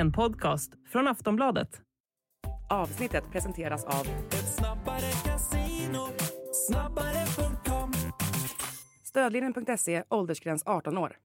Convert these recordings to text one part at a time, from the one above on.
En podcast från Aftonbladet. Avsnittet presenteras av Ett snabbare casino, snabbare.com Stödlinjen.se, åldersgräns 18 år.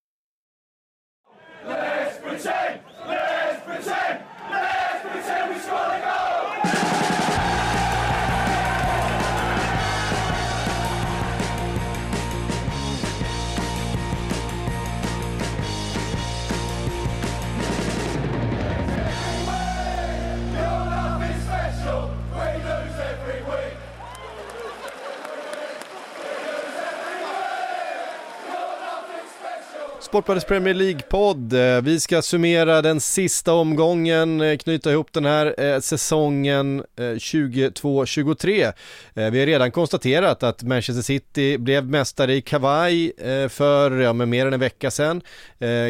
Sportbladets Premier League-podd. Eh, vi ska summera den sista omgången, eh, knyta ihop den här eh, säsongen 22-23. Vi har redan konstaterat att Manchester City blev mästare i kavaj för ja, mer än en vecka sedan.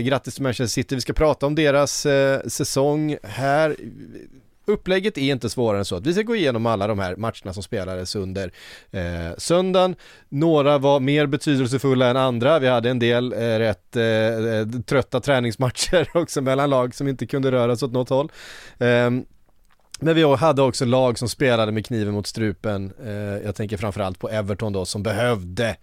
Grattis till Manchester City, vi ska prata om deras säsong här. Upplägget är inte svårare än så att vi ska gå igenom alla de här matcherna som spelades under eh, söndagen. Några var mer betydelsefulla än andra. Vi hade en del eh, rätt eh, eh trötta träningsmatcher också mellan lag som inte kunde röra sig åt något håll. Eh, men vi hade också lag som spelade med kniven mot strupen. Eh, jag tänker framförallt på Everton då som behövde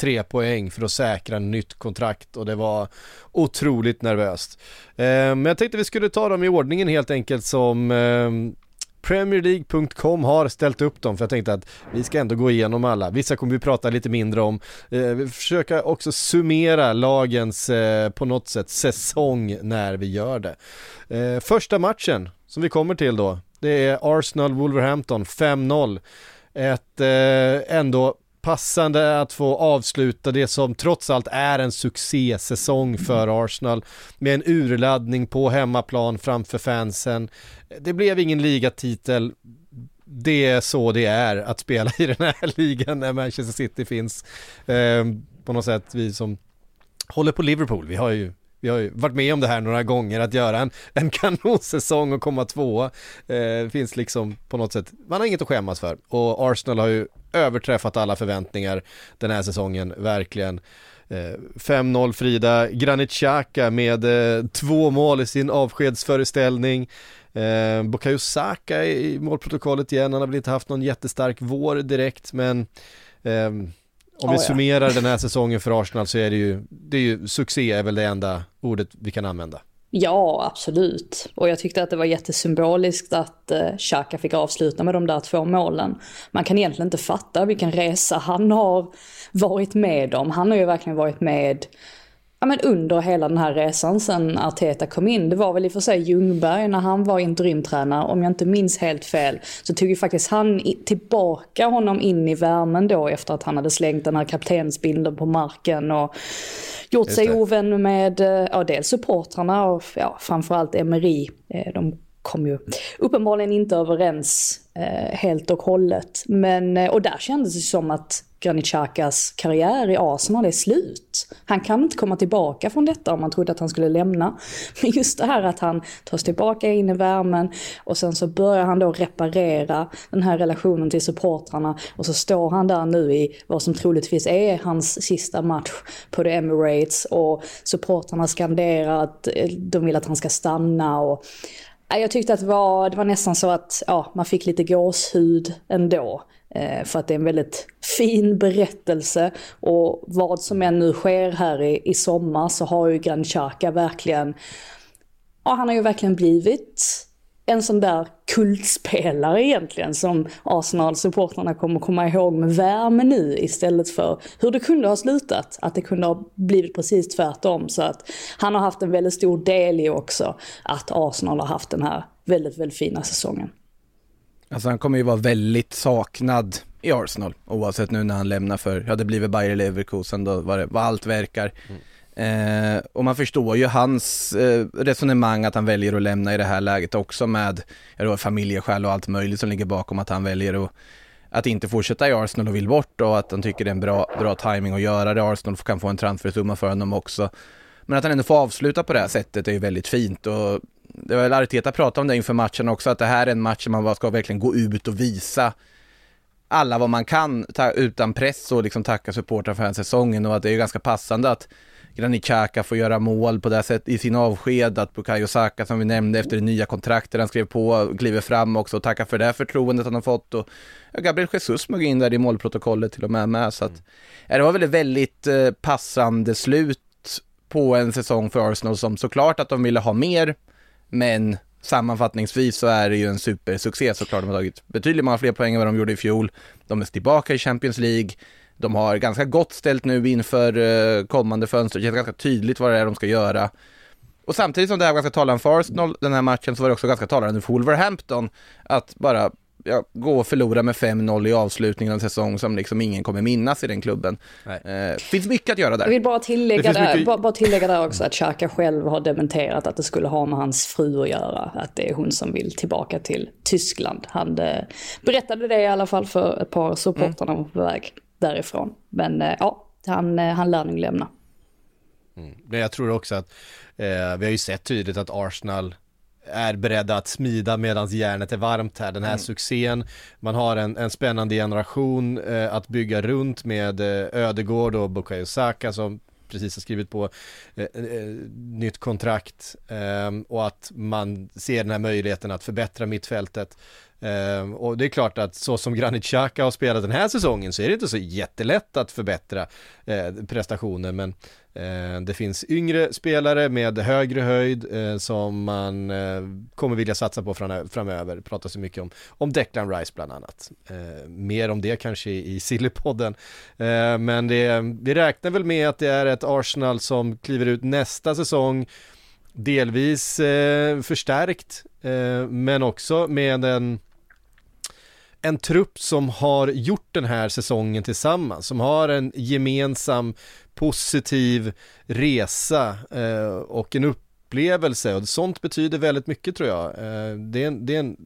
tre poäng för att säkra nytt kontrakt och det var otroligt nervöst. Eh, men jag tänkte vi skulle ta dem i ordningen helt enkelt som ehm, Premierleague.com har ställt upp dem för jag tänkte att vi ska ändå gå igenom alla. Vissa kommer vi prata lite mindre om. Eh, vi försöker också summera lagens eh, på något sätt säsong när vi gör det. Första matchen som vi kommer till då, det är Arsenal-Wolverhampton 5-0. Ett ändå passande att få avsluta det som trots allt är en succésäsong för Arsenal med en urladdning på hemmaplan framför fansen. Det blev ingen ligatitel. Det är så det är att spela i den här ligan när Manchester City finns. Eh, på något sätt vi som håller på Liverpool, vi har ju vi har ju varit med om det här några gånger, att göra en, en kanonsäsong och komma tvåa. Eh, det finns liksom på något sätt, man har inget att skämmas för. Och Arsenal har ju överträffat alla förväntningar den här säsongen, verkligen. Eh, 5-0 Frida, Granit Xhaka med eh, två mål i sin avskedsföreställning. Eh, Bukayo Saka i målprotokollet igen, han har väl inte haft någon jättestark vår direkt men eh, om vi Ja, ja. summerar den här säsongen för Arsenal så är det ju, det är ju succé är väl det enda ordet vi kan använda. Ja, absolut. Och jag tyckte att det var jättesymboliskt att eh, Xhaka fick avsluta med de där två målen. Man kan egentligen inte fatta vilken resa han har varit med om. Han har ju verkligen varit med ja, men under hela den här resan sen Arteta kom in. Det var väl i och för sig Ljungberg när han var interimtränare, om jag inte minns helt fel, så tog ju faktiskt han tillbaka honom in i värmen då efter att han hade slängt den här kaptensbilden på marken och gjort sig ovän med eh, ja, dels supportrarna och ja, framförallt Emery. Eh, De kom ju uppenbarligen inte överens eh, helt och hållet. Men, eh, och där kändes det som att Granit Xhakas karriär i Arsenal är slut. Han kan inte komma tillbaka från detta om man trodde att han skulle lämna. Men just det här att han tas tillbaka in i värmen och sen så börjar han då reparera den här relationen till supportrarna och så står han där nu i vad som troligtvis är hans sista match på The Emirates och supportrarna skanderar att eh, de vill att han ska stanna och jag tyckte att det var, det var nästan så att ja, man fick lite gåshud ändå. Eh, för att det är en väldigt fin berättelse. Och vad som än nu sker här i, i sommar så har ju Grand Chaka verkligen, ja han har ju verkligen blivit en sån där kultspelare egentligen som Arsenal-supportrarna kommer komma ihåg med värme nu istället för hur det kunde ha slutat. Att det kunde ha blivit precis tvärtom. Så att han har haft en väldigt stor del i också att Arsenal har haft den här väldigt, väldigt fina säsongen. Alltså han kommer ju vara väldigt saknad i Arsenal, oavsett nu när han lämnar för, ja det blir väl Bayer Leverkusen då, vad, det, vad allt verkar. Eh, och man förstår ju hans eh, resonemang att han väljer att lämna i det här läget också med, ja familjeskäl och allt möjligt som ligger bakom att han väljer att att inte fortsätta i Arsenal och vill bort och att han tycker det är en bra, bra timing att göra det. Arsenal kan få en transfersumma för honom också. Men att han ändå får avsluta på det här sättet är ju väldigt fint och det var väl Arteta pratade om det inför matchen också, att det här är en match där man bara ska verkligen gå ut och visa alla vad man kan ta, utan press och liksom tacka supportrar för den här säsongen och att det är ju ganska passande att Granit Xhaka får göra mål på det sättet i sin avsked, att Bukayo Saka som vi nämnde efter det nya kontraktet han skrev på, kliver fram också och tackar för det förtroendet han har fått och Gabriel Jesus smög in där i målprotokollet till och med med så att ja, det var väl ett väldigt eh, passande slut på en säsong för Arsenal som såklart att de ville ha mer, men sammanfattningsvis så är det ju en supersuccé såklart. De har tagit betydligt många fler poäng än vad de gjorde i fjol. De är tillbaka i Champions League. De har ganska gott ställt nu inför eh, kommande fönster. Det känns ganska tydligt vad det är de ska göra. Och samtidigt som det här var ganska talande för Arsenal den här matchen så var det också ganska talande för Wolverhampton att bara ja, gå och förlora med 5-0 i avslutningen av en säsong som liksom ingen kommer minnas i den klubben. Eh, finns mycket att göra där. Jag vill bara tillägga, Det där, mycket- bara, bara tillägga där också att Xhaka själv har dementerat att det skulle ha med hans fru att göra. Att det är hon som vill tillbaka till Tyskland. Han eh, berättade det i alla fall för ett par supportrar var på väg därifrån. Men eh, ja, han, eh, han lär nog lämna. Men jag tror också att eh, vi har ju sett tydligt att Arsenal är beredda att smida medan järnet är varmt här. Den här succén, man har en, en spännande generation eh, att bygga runt med eh, Ödegård och Bukayo Saka som precis har skrivit på eh, eh, nytt kontrakt eh, och att man ser den här möjligheten att förbättra mittfältet. Eh, och det är klart att så som Granit Xhaka har spelat den här säsongen så är det inte så jättelätt att förbättra eh, prestationen men eh, det finns yngre spelare med högre höjd eh, som man eh, kommer vilja satsa på fram- framöver. Det pratas ju mycket om, om Declan Rice bland annat. Eh, mer om det kanske i i Sillypodden. Eh, men det, vi räknar väl med att det är ett Arsenal som kliver ut nästa säsong delvis eh, förstärkt eh, men också med en en trupp som har gjort den här säsongen tillsammans, som har en gemensam positiv resa eh, och en upplevelse och sånt betyder väldigt mycket tror jag. Eh, det är, en, det är en,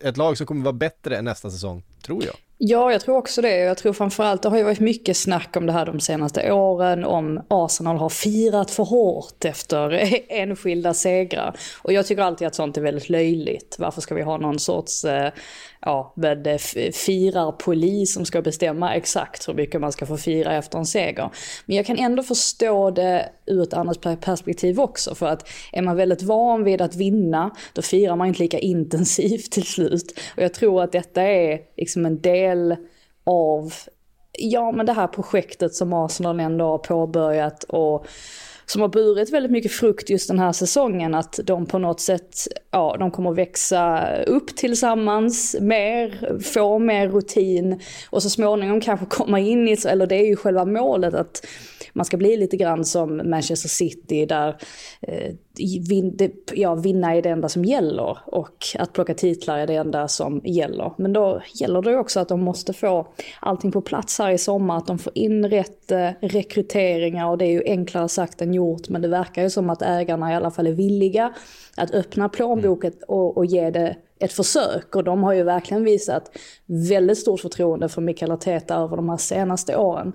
ett lag som kommer vara bättre än nästa säsong, tror jag. Ja, jag tror också det. Jag tror framförallt, det har ju varit mycket snack om det här de senaste åren, om Arsenal har firat för hårt efter enskilda segrar. Och jag tycker alltid att sånt är väldigt löjligt. Varför ska vi ha någon sorts, eh, ja, med firarpolis som ska bestämma exakt hur mycket man ska få fira efter en seger. Men jag kan ändå förstå det ur ett annat perspektiv också. För att är man väldigt van vid att vinna, då firar man inte lika intensivt till slut. Och jag tror att detta är liksom en del av ja, men det här projektet som Arsenal ändå har påbörjat och som har burit väldigt mycket frukt just den här säsongen. Att de på något sätt, ja, de kommer växa upp tillsammans mer, få mer rutin och så småningom kanske komma in i, eller det är ju själva målet att man ska bli lite grann som Manchester City där eh, vin, det, ja, vinna är det enda som gäller och att plocka titlar är det enda som gäller. Men då gäller det också att de måste få allting på plats här i sommar, att de får in rätt eh, rekryteringar och det är ju enklare sagt än gjort men det verkar ju som att ägarna i alla fall är villiga att öppna plånboken och, och ge det ett försök och de har ju verkligen visat väldigt stort förtroende för Mikael Arteta över de här senaste åren.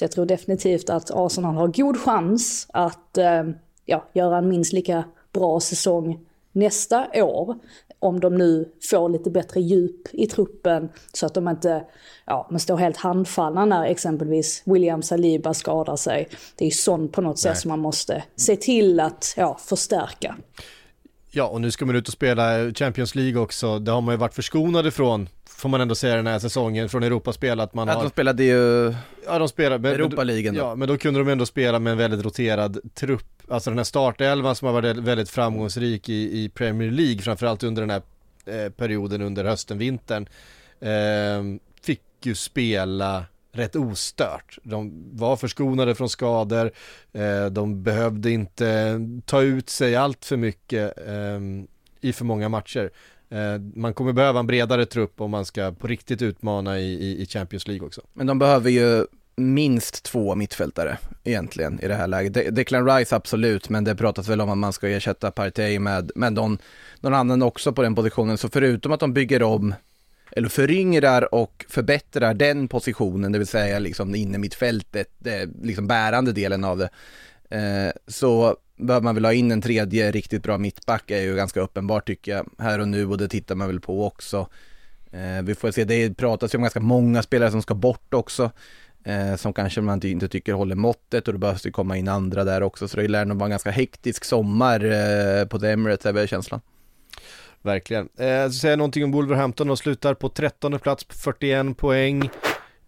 Så jag tror definitivt att Arsenal har god chans att eh, ja, göra en minst lika bra säsong nästa år. Om de nu får lite bättre djup i truppen så att de inte ja, men står helt handfallna när exempelvis William Saliba skadar sig. Det är ju sånt på något sätt som man måste se till att ja, förstärka. Ja, och nu ska man ut och spela Champions League också. Det har man ju varit förskonad ifrån, får man ändå säga den här säsongen, från Europaspel att man Att har... de spelade ju Ja, de spelar... Men, Europa-ligan då. Ja, men då kunde de ändå spela med en väldigt roterad trupp. Alltså den här startelvan som har varit väldigt framgångsrik i, i Premier League, framförallt under den här eh, perioden under hösten, vintern, eh, fick ju spela rätt ostört. De var förskonade från skador, eh, de behövde inte ta ut sig allt för mycket eh, i för många matcher. Eh, man kommer behöva en bredare trupp om man ska på riktigt utmana i, i, i Champions League också. Men de behöver ju minst två mittfältare egentligen i det här läget. De- Declan Rice absolut, men det pratas väl om att man ska ersätta Partey med, med någon, någon annan också på den positionen. Så förutom att de bygger om, eller föryngrar och förbättrar den positionen, det vill säga liksom inne mittfältet, det liksom bärande delen av det, eh, så behöver man väl ha in en tredje riktigt bra mittback är ju ganska uppenbart tycker jag här och nu och det tittar man väl på också. Eh, vi får se, det pratas ju om ganska många spelare som ska bort också. eh, som kanske man inte tycker håller måttet och då behövs det komma in andra där också så det lär nog vara en ganska hektisk sommar eh, på The Emirates är väl känslan. Verkligen. Eh, så säger jag någonting om Wolverhampton och slutar på 13 plats på 41 poäng.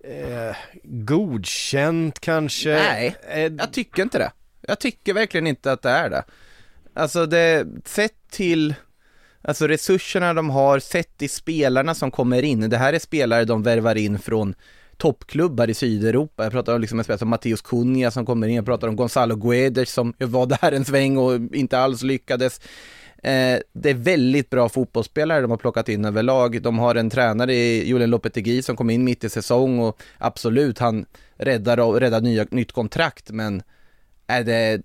Eh, godkänt kanske? Nej, Eh, jag tycker inte det. Jag tycker verkligen inte att det är det. Alltså det, sett till Alltså resurserna de har, sett till spelarna som kommer in. Det här är spelare de värvar in från toppklubbar i Sydeuropa. Jag pratar liksom om liksom en spelare som Matteus Cunha som kommer in, jag pratar om Gonzalo Guedes som var där en sväng och inte alls lyckades. Eh, det är väldigt bra fotbollsspelare de har plockat in överlag. De har en tränare i Julian Lopetegui som kom in mitt i säsong och absolut, han räddar, räddar nya, nytt kontrakt men är det,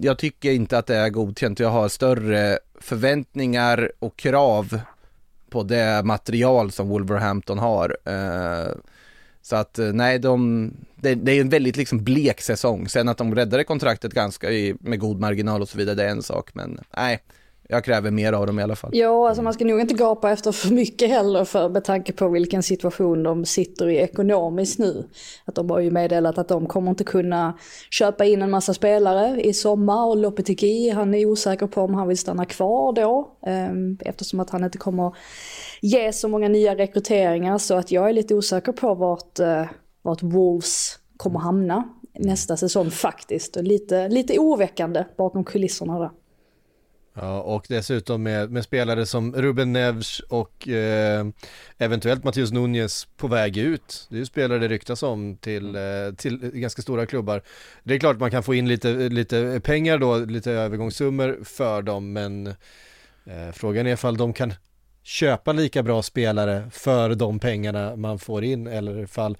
jag tycker inte att det är godkänt. Jag har större förväntningar och krav på det material som Wolverhampton har. Eh, så att eh, nej, de, det, det är en väldigt liksom blek säsong. Sen att de räddade kontraktet ganska i, med god marginal och så vidare, det är en sak. Men nej, jag kräver mer av dem i alla fall. Ja, alltså man ska nog inte gapa efter för mycket heller för med tanke på vilken situation de sitter i ekonomiskt nu. Att de har ju meddelat att de kommer inte kunna köpa in en massa spelare i sommar och Lopetegui han är osäker på om han vill stanna kvar då. eh, Eftersom att han inte kommer ge så många nya rekryteringar så att jag är lite osäker på vart, eh, vart Wolves kommer hamna nästa säsong faktiskt. Och lite, lite oroväckande bakom kulisserna där. Ja, och dessutom med, med spelare som Ruben Neves och eh, eventuellt Mattias Nunez på väg ut. Det är ju spelare det ryktas om till, eh, till ganska stora klubbar. Det är klart man kan få in lite, lite pengar då, lite övergångssummor för dem, men eh, frågan är ifall de kan köpa lika bra spelare för de pengarna man får in eller ifall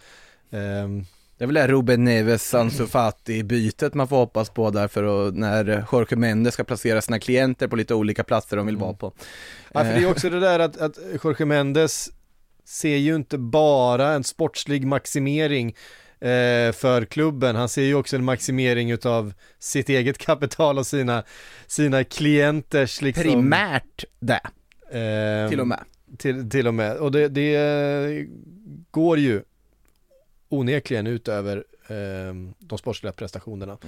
ehm, Det är väl det Ruben Neves, Ansu Fati-bytet man får hoppas på där för att när Jorge Mendes ska placera sina klienter på lite olika platser de vill vara på. Ja, för det är också det där att, att Jorge Mendes ser ju inte bara en sportslig maximering eh, för klubben, han ser ju också en maximering utav sitt eget kapital och sina, sina klienters liksom Primärt det, eh, till och med. Till, till och med, och det, det eh, går ju onekligen ut över eh, de sportsliga prestationerna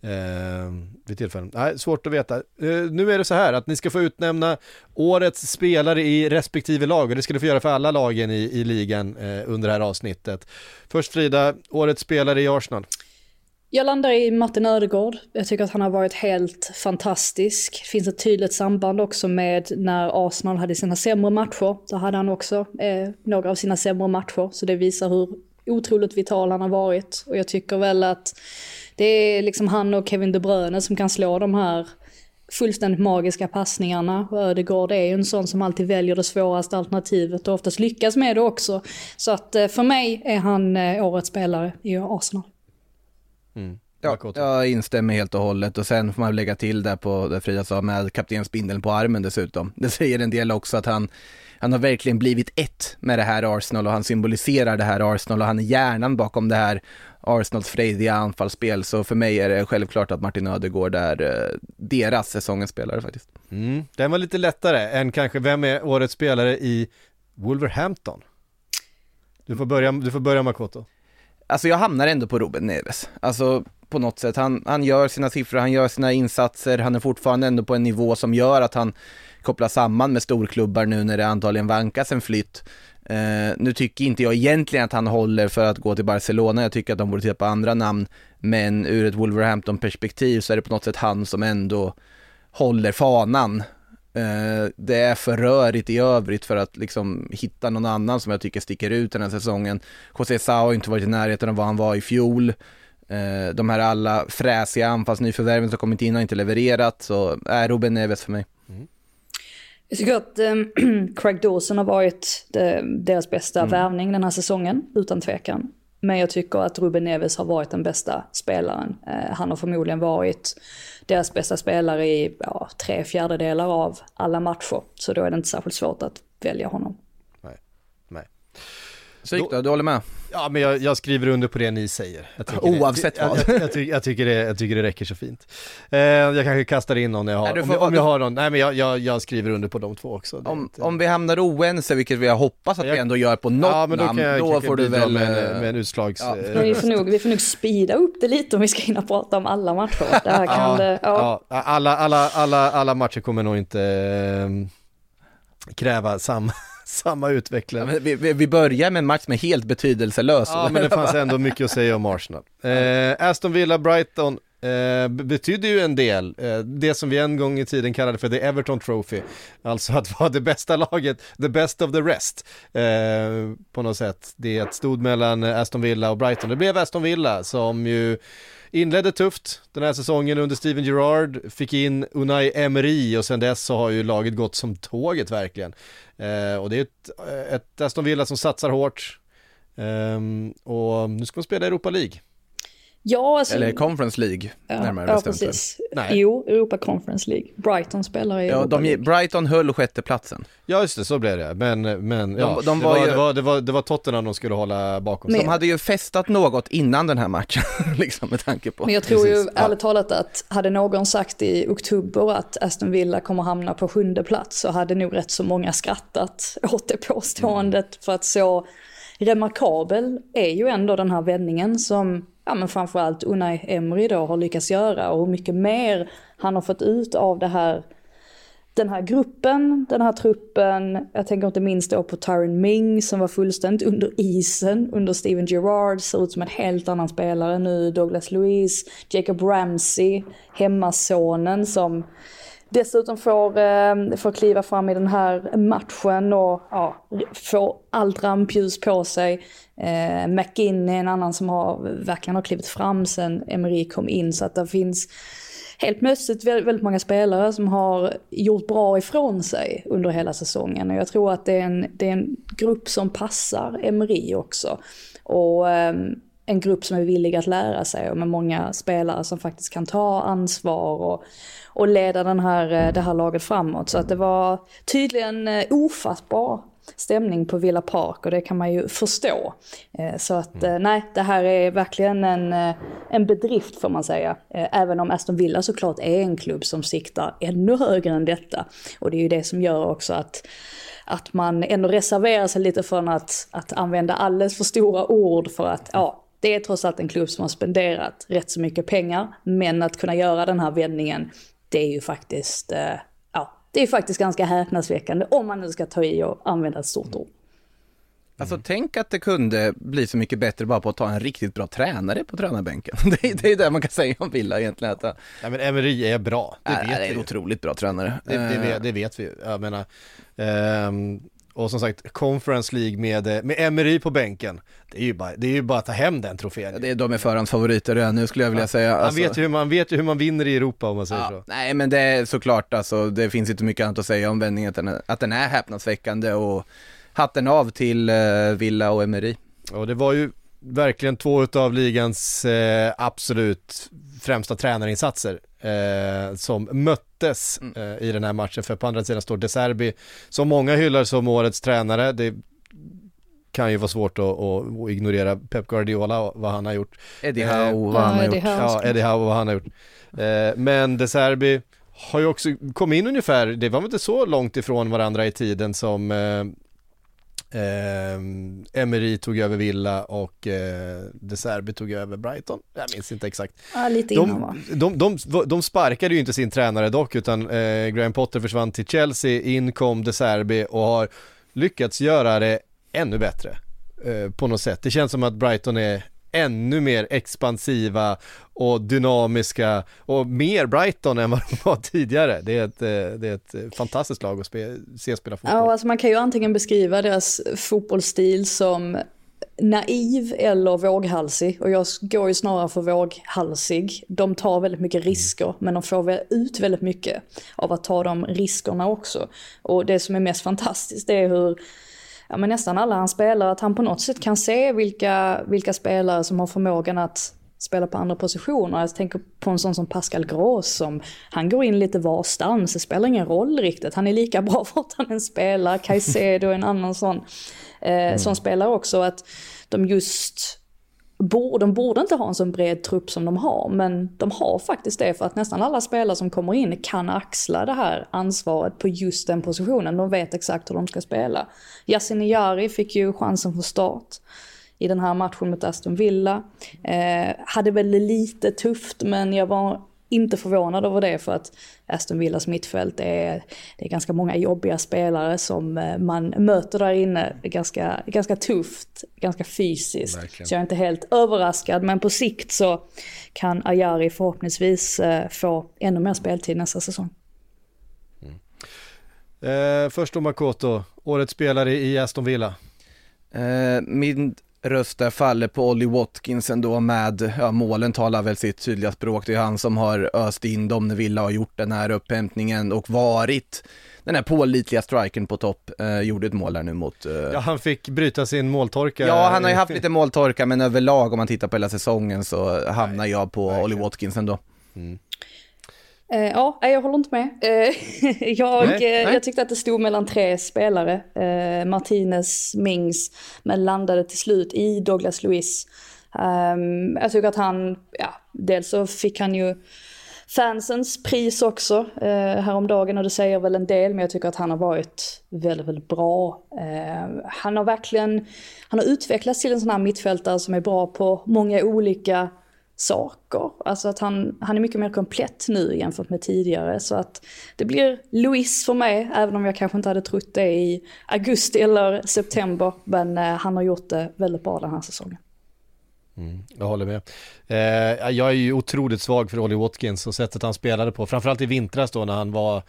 eh, vid tillfällen. Nej, svårt att veta. Eh, nu är det så här att ni ska få utnämna årets spelare i respektive lag och det ska ni få göra för alla lagen i, i ligan eh, under det här avsnittet. Först Frida, årets spelare i Arsenal. Jag landar i Martin Ödegård. Jag tycker att han har varit helt fantastisk. Det finns ett tydligt samband också med när Arsenal hade sina sämre matcher. Då hade han också eh, några av sina sämre matcher. Så det visar hur otroligt vital han har varit. Och jag tycker väl att det är liksom han och Kevin De Bruyne som kan slå de här fullständigt magiska passningarna. Och Ödegård är ju en sån som alltid väljer det svåraste alternativet och oftast lyckas med det också. Så att eh, för mig är han eh, årets spelare i Arsenal. Mm. Ja, jag instämmer helt och hållet och sen får man lägga till där på det Frida sa med kaptensbindeln på armen dessutom. Det säger en del också att han, han har verkligen blivit ett med det här Arsenal och han symboliserar det här Arsenal och han är hjärnan bakom det här Arsenals frejdiga anfallsspel. Så för mig är det självklart att Martin Ödegård är eh, deras säsongens spelare faktiskt. Mm. Den var lite lättare än kanske, vem är årets spelare i Wolverhampton? Du får börja, du får börja Makoto. Alltså jag hamnar ändå på Ruben Neves. Alltså på något sätt, han, han gör sina siffror, han gör sina insatser, han är fortfarande ändå på en nivå som gör att han kopplar samman med storklubbar nu när det antagligen vankas en flytt. Uh, nu tycker inte jag egentligen att han håller för att gå till Barcelona, jag tycker att de borde titta på andra namn, men ur ett Wolverhampton-perspektiv så är det på något sätt han som ändå håller fanan. Uh, det är för rörigt i övrigt för att liksom hitta någon annan som jag tycker sticker ut den här säsongen. José Sao har inte varit i närheten av vad han var i fjol. Eh, de här alla fräsiga anfallsnyförvärven som kommit in har inte levererat, så är Ruben Neves för mig. Jag tycker att um, Craig Dawson har varit de, deras bästa värvning den här säsongen, utan tvekan. Men jag tycker att Ruben Neves har varit den bästa spelaren. Eh, han har förmodligen varit deras bästa spelare i ja, tre fjärdedelar av alla matcher. Så då är det inte särskilt svårt att välja honom. Nej. Psyk då, du håller med? Ja, men jag, jag skriver under på det ni säger. Oavsett det, vad. Jag, jag, jag, tycker, jag, tycker det, jag tycker det räcker så fint. Eh, jag kanske kastar in någon jag har, Nej, du om, får- jag, om jag har någon. Nej men jag, jag, jag skriver under på de två också. Om, inte- om vi hamnar oense, vilket vi har hoppas att Jag- vi ändå gör på något ja, men då namn, kan jag då får du väl... med, eh, en- med en utslags... ja. eh, vi får, nog, vi får nog speeda upp det lite om vi ska hinna prata om alla matcher. Det här kan Ja, det, ja. ja, alla, alla, alla, alla matcher kommer nog inte eh, kräva samma, samma Ja, utveckling. men vi, vi, börjar med en match som är helt betydelselös. Ja men det fanns ändå mycket att säga om Arsenal. Eh, Aston Villa, Brighton eh, be- betydde ju en del, eh, det som vi en gång i tiden kallade för the Everton Trophy, alltså att vara det bästa laget, the best of the rest, eh, på något sätt. Det stod mellan Aston Villa och Brighton, det blev Aston Villa som ju inledde tufft den här säsongen under Steven Gerrard, fick in Unai Emery och sen dess så har ju laget gått som tåget verkligen. Eh, och det är ett, eh, ett Aston Villa som satsar hårt, Eh, och nu ska man spela Europa League. Ja, alltså, Eller Conference League, ja, närmare ja, bestämt. precis. Nej. Jo, Europa Conference League. Brighton spelar i Ja, Europa de, League. Brighton höll sjätteplatsen. Ja just det, så blev det. Men, men ja, de det, var var, ju- det, var, det, var, det var Tottenham de skulle hålla bakom Men- sig. De hade ju festat något innan den här matchen, liksom med tanke på. Men jag tror ju Precis, ja. ärligt talat att hade någon sagt i oktober att Aston Villa kommer hamna på sjunde plats så hade nog rätt så många skrattat åt det påståendet. För att så remarkabel är ju ändå den här vändningen som ja, men framförallt Unai Emery då har lyckats göra och hur mycket mer han har fått ut av det här den här gruppen, den här truppen, jag tänker inte minst då på Tyron Ming som var fullständigt under isen under Steven Gerrard, ser ut som en helt annan spelare nu, Douglas Luiz, Jacob Ramsey, hemmasonen som dessutom får, eh, får kliva fram i den här matchen och ja, få allt rampljus på sig. Eh, McGinn är en annan som har, verkligen har klivit fram sen Emery kom in så att det finns helt plötsligt väldigt, många spelare som har gjort bra ifrån sig under hela säsongen. Och jag tror att det är en, det är en grupp som passar Emery också. Och eh, en grupp som är villig att lära sig och med många spelare som faktiskt kan ta ansvar och, och leda den här, eh, det här laget framåt. Så att det var tydligen eh, ofattbar stämning på Villa Park och det kan man ju förstå. Eh, Så att eh, nej, det här är verkligen en, en bedrift får man säga. Även om Aston Villa såklart är en klubb som siktar ännu högre än detta. Och det är ju det som gör också att att man ändå reserverar sig lite från att, att använda alldeles för stora ord för att, ja, det är trots allt en klubb som har spenderat rätt så mycket pengar, men att kunna göra den här vändningen, det är ju faktiskt, eh, ja, det är faktiskt ganska häpnadsväckande om man nu ska ta i och använda ett stort ord. Alltså tänk att det kunde bli så mycket bättre bara på att ta en riktigt bra tränare på tränarbänken. Det är, det är det man kan säga om Villa egentligen. Att, det Ja men Emery är bra, det är, vet är vi en ju. otroligt bra tränare. Det, det, Eh, vet, det vet vi. Jag menar, ehm, och som sagt, Conference League med, eh, med Emery på bänken, det är ju bara, det är ju bara att ta hem den trofén. Det är de är förhandsfavoriter redan nu skulle jag vilja säga. Man Alltså, vet, ju hur man vet ju hur man vinner i Europa om man säger ja, så. nej men det är såklart alltså, det finns inte mycket annat att säga om vändningen, att den är, att den är häpnadsväckande och hatten av till eh, Villa och Emery. Och det var ju verkligen två av ligans eh, absolut främsta tränarinsatser eh, som möttes Mm. eh, i den här matchen. För på andra sidan står De Serbi, som många hyllar som årets tränare. Det kan ju vara svårt att, att, ignorera Pep Guardiola och vad han har gjort. Eddie Eh, Howe, vad han har gjort. Ja, Eddie Howe och vad han har gjort. Eh, men De Serbi har ju också kommit in ungefär, det var väl inte så långt ifrån varandra i tiden som eh, Emery tog över Villa och eh, De Serbi tog över Brighton. Jag minns inte exakt. Ja, lite innan va? De, de, de, de sparkade ju inte sin tränare dock utan eh, Graham Potter försvann till Chelsea, in kom De Serbi och har lyckats göra det ännu bättre eh, på något sätt. Det känns som att Brighton är ännu mer expansiva och dynamiska och mer Brighton än vad de var tidigare. Det är ett, eh, det är ett fantastiskt lag att spe, se spela fotboll. Ja, alltså man kan ju antingen beskriva deras fotbollsstil som naiv eller våghalsig. Och jag går ju snarare för våghalsig. De tar väldigt mycket risker, men de får väl ut väldigt mycket av att ta de riskerna också. Och det som är mest fantastiskt är hur ja, men nästan alla han spelar, att han på något sätt kan se vilka, vilka spelare som har förmågan att spela på andra positioner. Jag tänker på en sån som Pascal Gross som, han går in lite varstans, det spelar ingen roll riktigt. Han är lika bra vart han än spelar. Caicedo är en annan sån, eh, sån spelare också. Att de just borde, de borde inte ha en så bred trupp som de har, men de har faktiskt det för att nästan alla spelare som kommer in kan axla det här ansvaret på just den positionen. De vet exakt hur de ska spela. Yasin Jari fick ju chansen från start i den här matchen mot Aston Villa. Eh, hade väl lite tufft, men jag var inte förvånad över det för att Aston Villas mittfält är, det är ganska många jobbiga spelare som eh, man möter där inne. Ganska, ganska tufft, ganska fysiskt. Verkligen. Så jag är inte helt överraskad, men på sikt så kan Ayari förhoppningsvis eh, få ännu mer speltid nästa säsong. Eh, först då Makoto, årets spelare i Aston Villa. Eh, min röst där faller på Ollie Watkins ändå med, ja målen talar väl sitt tydliga språk. Det är han som har öst in dem när Villa har gjort den här upphämtningen och varit den här pålitliga strikern på topp. Eh, gjorde ett mål där nu mot... Eh... Ja, han fick bryta sin måltorka. Ja, han har ju haft lite måltorka, men överlag om man tittar på hela säsongen så hamnar jag på verkligen. Ollie Watkins ändå. Eh, ja, jag håller inte med. Eh, jag, Nej, eh, nej. jag tyckte att det stod mellan tre spelare. Eh, Martinez, Mings, men landade till slut i Douglas Luiz. Ehm, jag tycker att han, ja, dels så fick han ju fansens pris också eh, häromdagen och det säger väl en del men jag tycker att han har varit väldigt, väldigt bra. Eh, han har verkligen, han har utvecklats till en sån här mittfältare som är bra på många olika saker. Alltså att han, han är mycket mer komplett nu jämfört med tidigare. Så att det blir Louis för mig, även om jag kanske inte hade trott det i augusti eller september. Men eh, han har gjort det väldigt bra den här säsongen. Mm, jag håller med. Eh, jag är ju otroligt svag för Ollie Watkins och sättet han spelade på, framförallt i vintras då när han var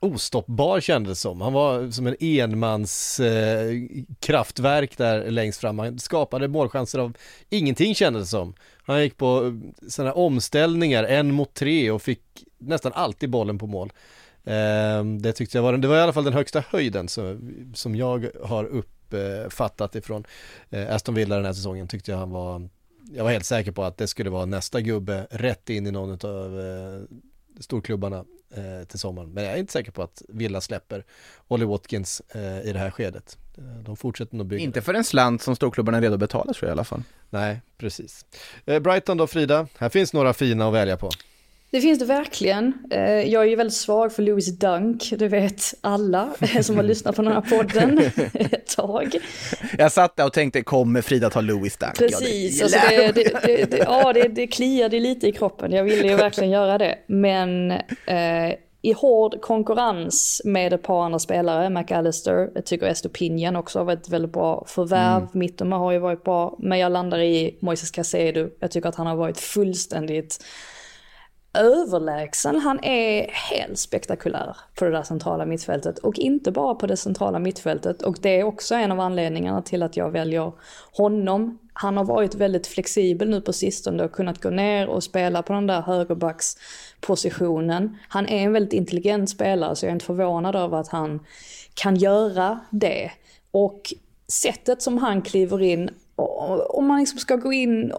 ostoppbar kändes det som. Han var som en enmans eh, kraftverk där längst fram. Han skapade målchanser av ingenting kändes det som. Han gick på eh, sådana omställningar, en mot tre och fick nästan alltid bollen på mål. Eh, det tyckte jag var, det var i alla fall den högsta höjden som, som jag har uppfattat ifrån eh, Aston Villa den här säsongen tyckte jag han var jag var helt säker på att det skulle vara nästa gubbe rätt in i någon av eh, storklubbarna eh, till sommaren. Men jag är inte säker på att Villa släpper Ollie Watkins eh, i det här skedet. Eh, de fortsätter nog bygga. Inte för en slant som storklubbarna är redo att betala tror jag i alla fall. Nej, precis. Eh, Brighton då Frida, här finns några fina att välja på. Det finns det verkligen. Eh, Jag är ju väldigt svag för Louis Dunk, det vet alla som har lyssnat på den här podden ett tag. Jag satt där och tänkte, kommer Frida ta Louis Dunk? Precis, ja, alltså det, det, det, det, det, ja, det, det kliade lite i kroppen. Jag ville ju verkligen göra det. Men eh, i hård konkurrens med ett par andra spelare, McAllister, jag tycker Estopinian också har varit väldigt bra förvärv. Mm. Mittema har ju varit bra, men jag landar i Moises Casedo. Jag tycker att han har varit fullständigt överlägsen. Han är helt spektakulär på det där centrala mittfältet. Och inte bara på det centrala mittfältet. Och det är också en av anledningarna till att jag väljer honom. Han har varit väldigt flexibel nu på sistone och kunnat gå ner och spela på den där högerbackspositionen. Han är en väldigt intelligent spelare så jag är inte förvånad över att han kan göra det. Och sättet som han kliver in, om man liksom ska gå in,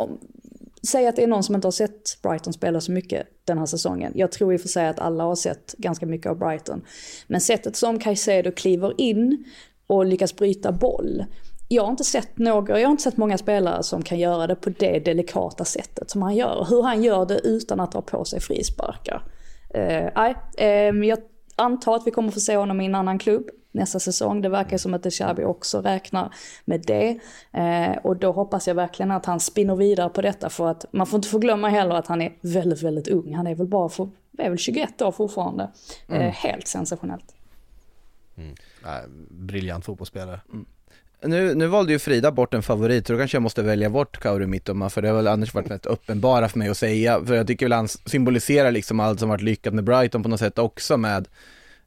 Säg att det är någon som inte har sett Brighton spela så mycket den här säsongen. Jag tror i och för sig att alla har sett ganska mycket av Brighton. Men sättet som Caicedo kliver in och lyckas bryta boll. Jag har inte sett några, jag har inte sett många spelare som kan göra det på det delikata sättet som han gör. Hur han gör det utan att dra på sig frisparkar. Eh, Nej, ehm, jag antar att vi kommer få se honom i en annan klubb nästa säsong. Det verkar som att Deshabi också räknar med det. Eh, och då hoppas jag verkligen att han spinner vidare på detta för att man får inte förglömma heller att han är väldigt, väldigt ung. Han är väl bara för, är väl 21 år fortfarande. Eh, helt sensationellt. Nej, briljant fotbollsspelare. Nu, nu valde ju Frida bort en favorit, så då kanske jag måste välja bort Kauri Mittoma, för det har väl annars varit rätt uppenbara för mig att säga, för jag tycker väl han symboliserar liksom allt som varit lyckat med Brighton på något sätt också med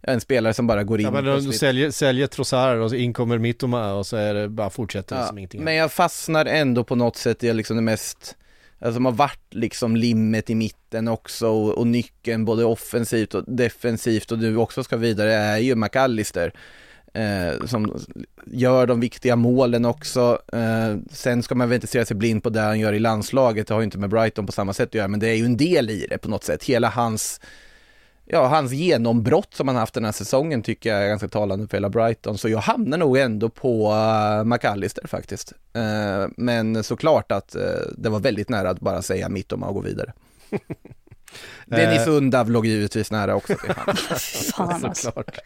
en spelare som bara går in Ja, men de säljer, säljer Trossard och så inkommer Mittoma och så är det bara fortsätter Ja, som ingenting. men jag fastnar ändå på något sätt i liksom det mest, alltså som har varit liksom limmet i mitten också och, och nyckeln både offensivt och defensivt och du också ska vidare är ju McAllister. Eh, som gör de viktiga målen också. Eh, sen ska man väl inte se sig blind på det han gör i landslaget, det har ju inte med Brighton på samma sätt att göra, men det är ju en del i det på något sätt. Hela hans ja, hans genombrott som han haft den här säsongen tycker jag är ganska talande för hela Brighton. Så jag hamnar nog ändå på uh, McAllister faktiskt. Uh, men såklart att uh, det var väldigt nära att bara säga mitt om att gå vidare. Dennis Undav låg givetvis nära också. Fan alltså. Såklart.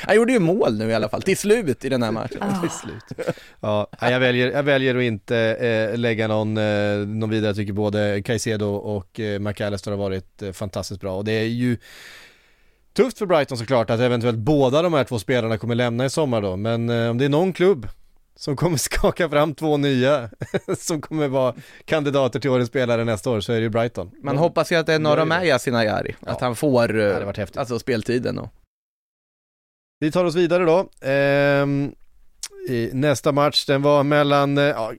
Han gjorde ju mål nu i alla fall, till slut i den här matchen. Ah. Till slut. Ja, jag väljer, jag väljer att inte eh, lägga någon, eh, någon vidare. Jag tycker både Caicedo och eh, McAllister har varit eh, fantastiskt bra och det är ju tufft för Brighton såklart att eventuellt båda de här två spelarna kommer lämna i sommar då, men eh, om det är någon klubb som kommer skaka fram två nya som kommer vara kandidater till årets spelare nästa år så är det ju Brighton. Man hoppas ju att det är norra med Yasin Ayari, att han får det eh, alltså speltiden och Vi tar oss vidare då. Ehm, i nästa match, den var mellan eh, ja,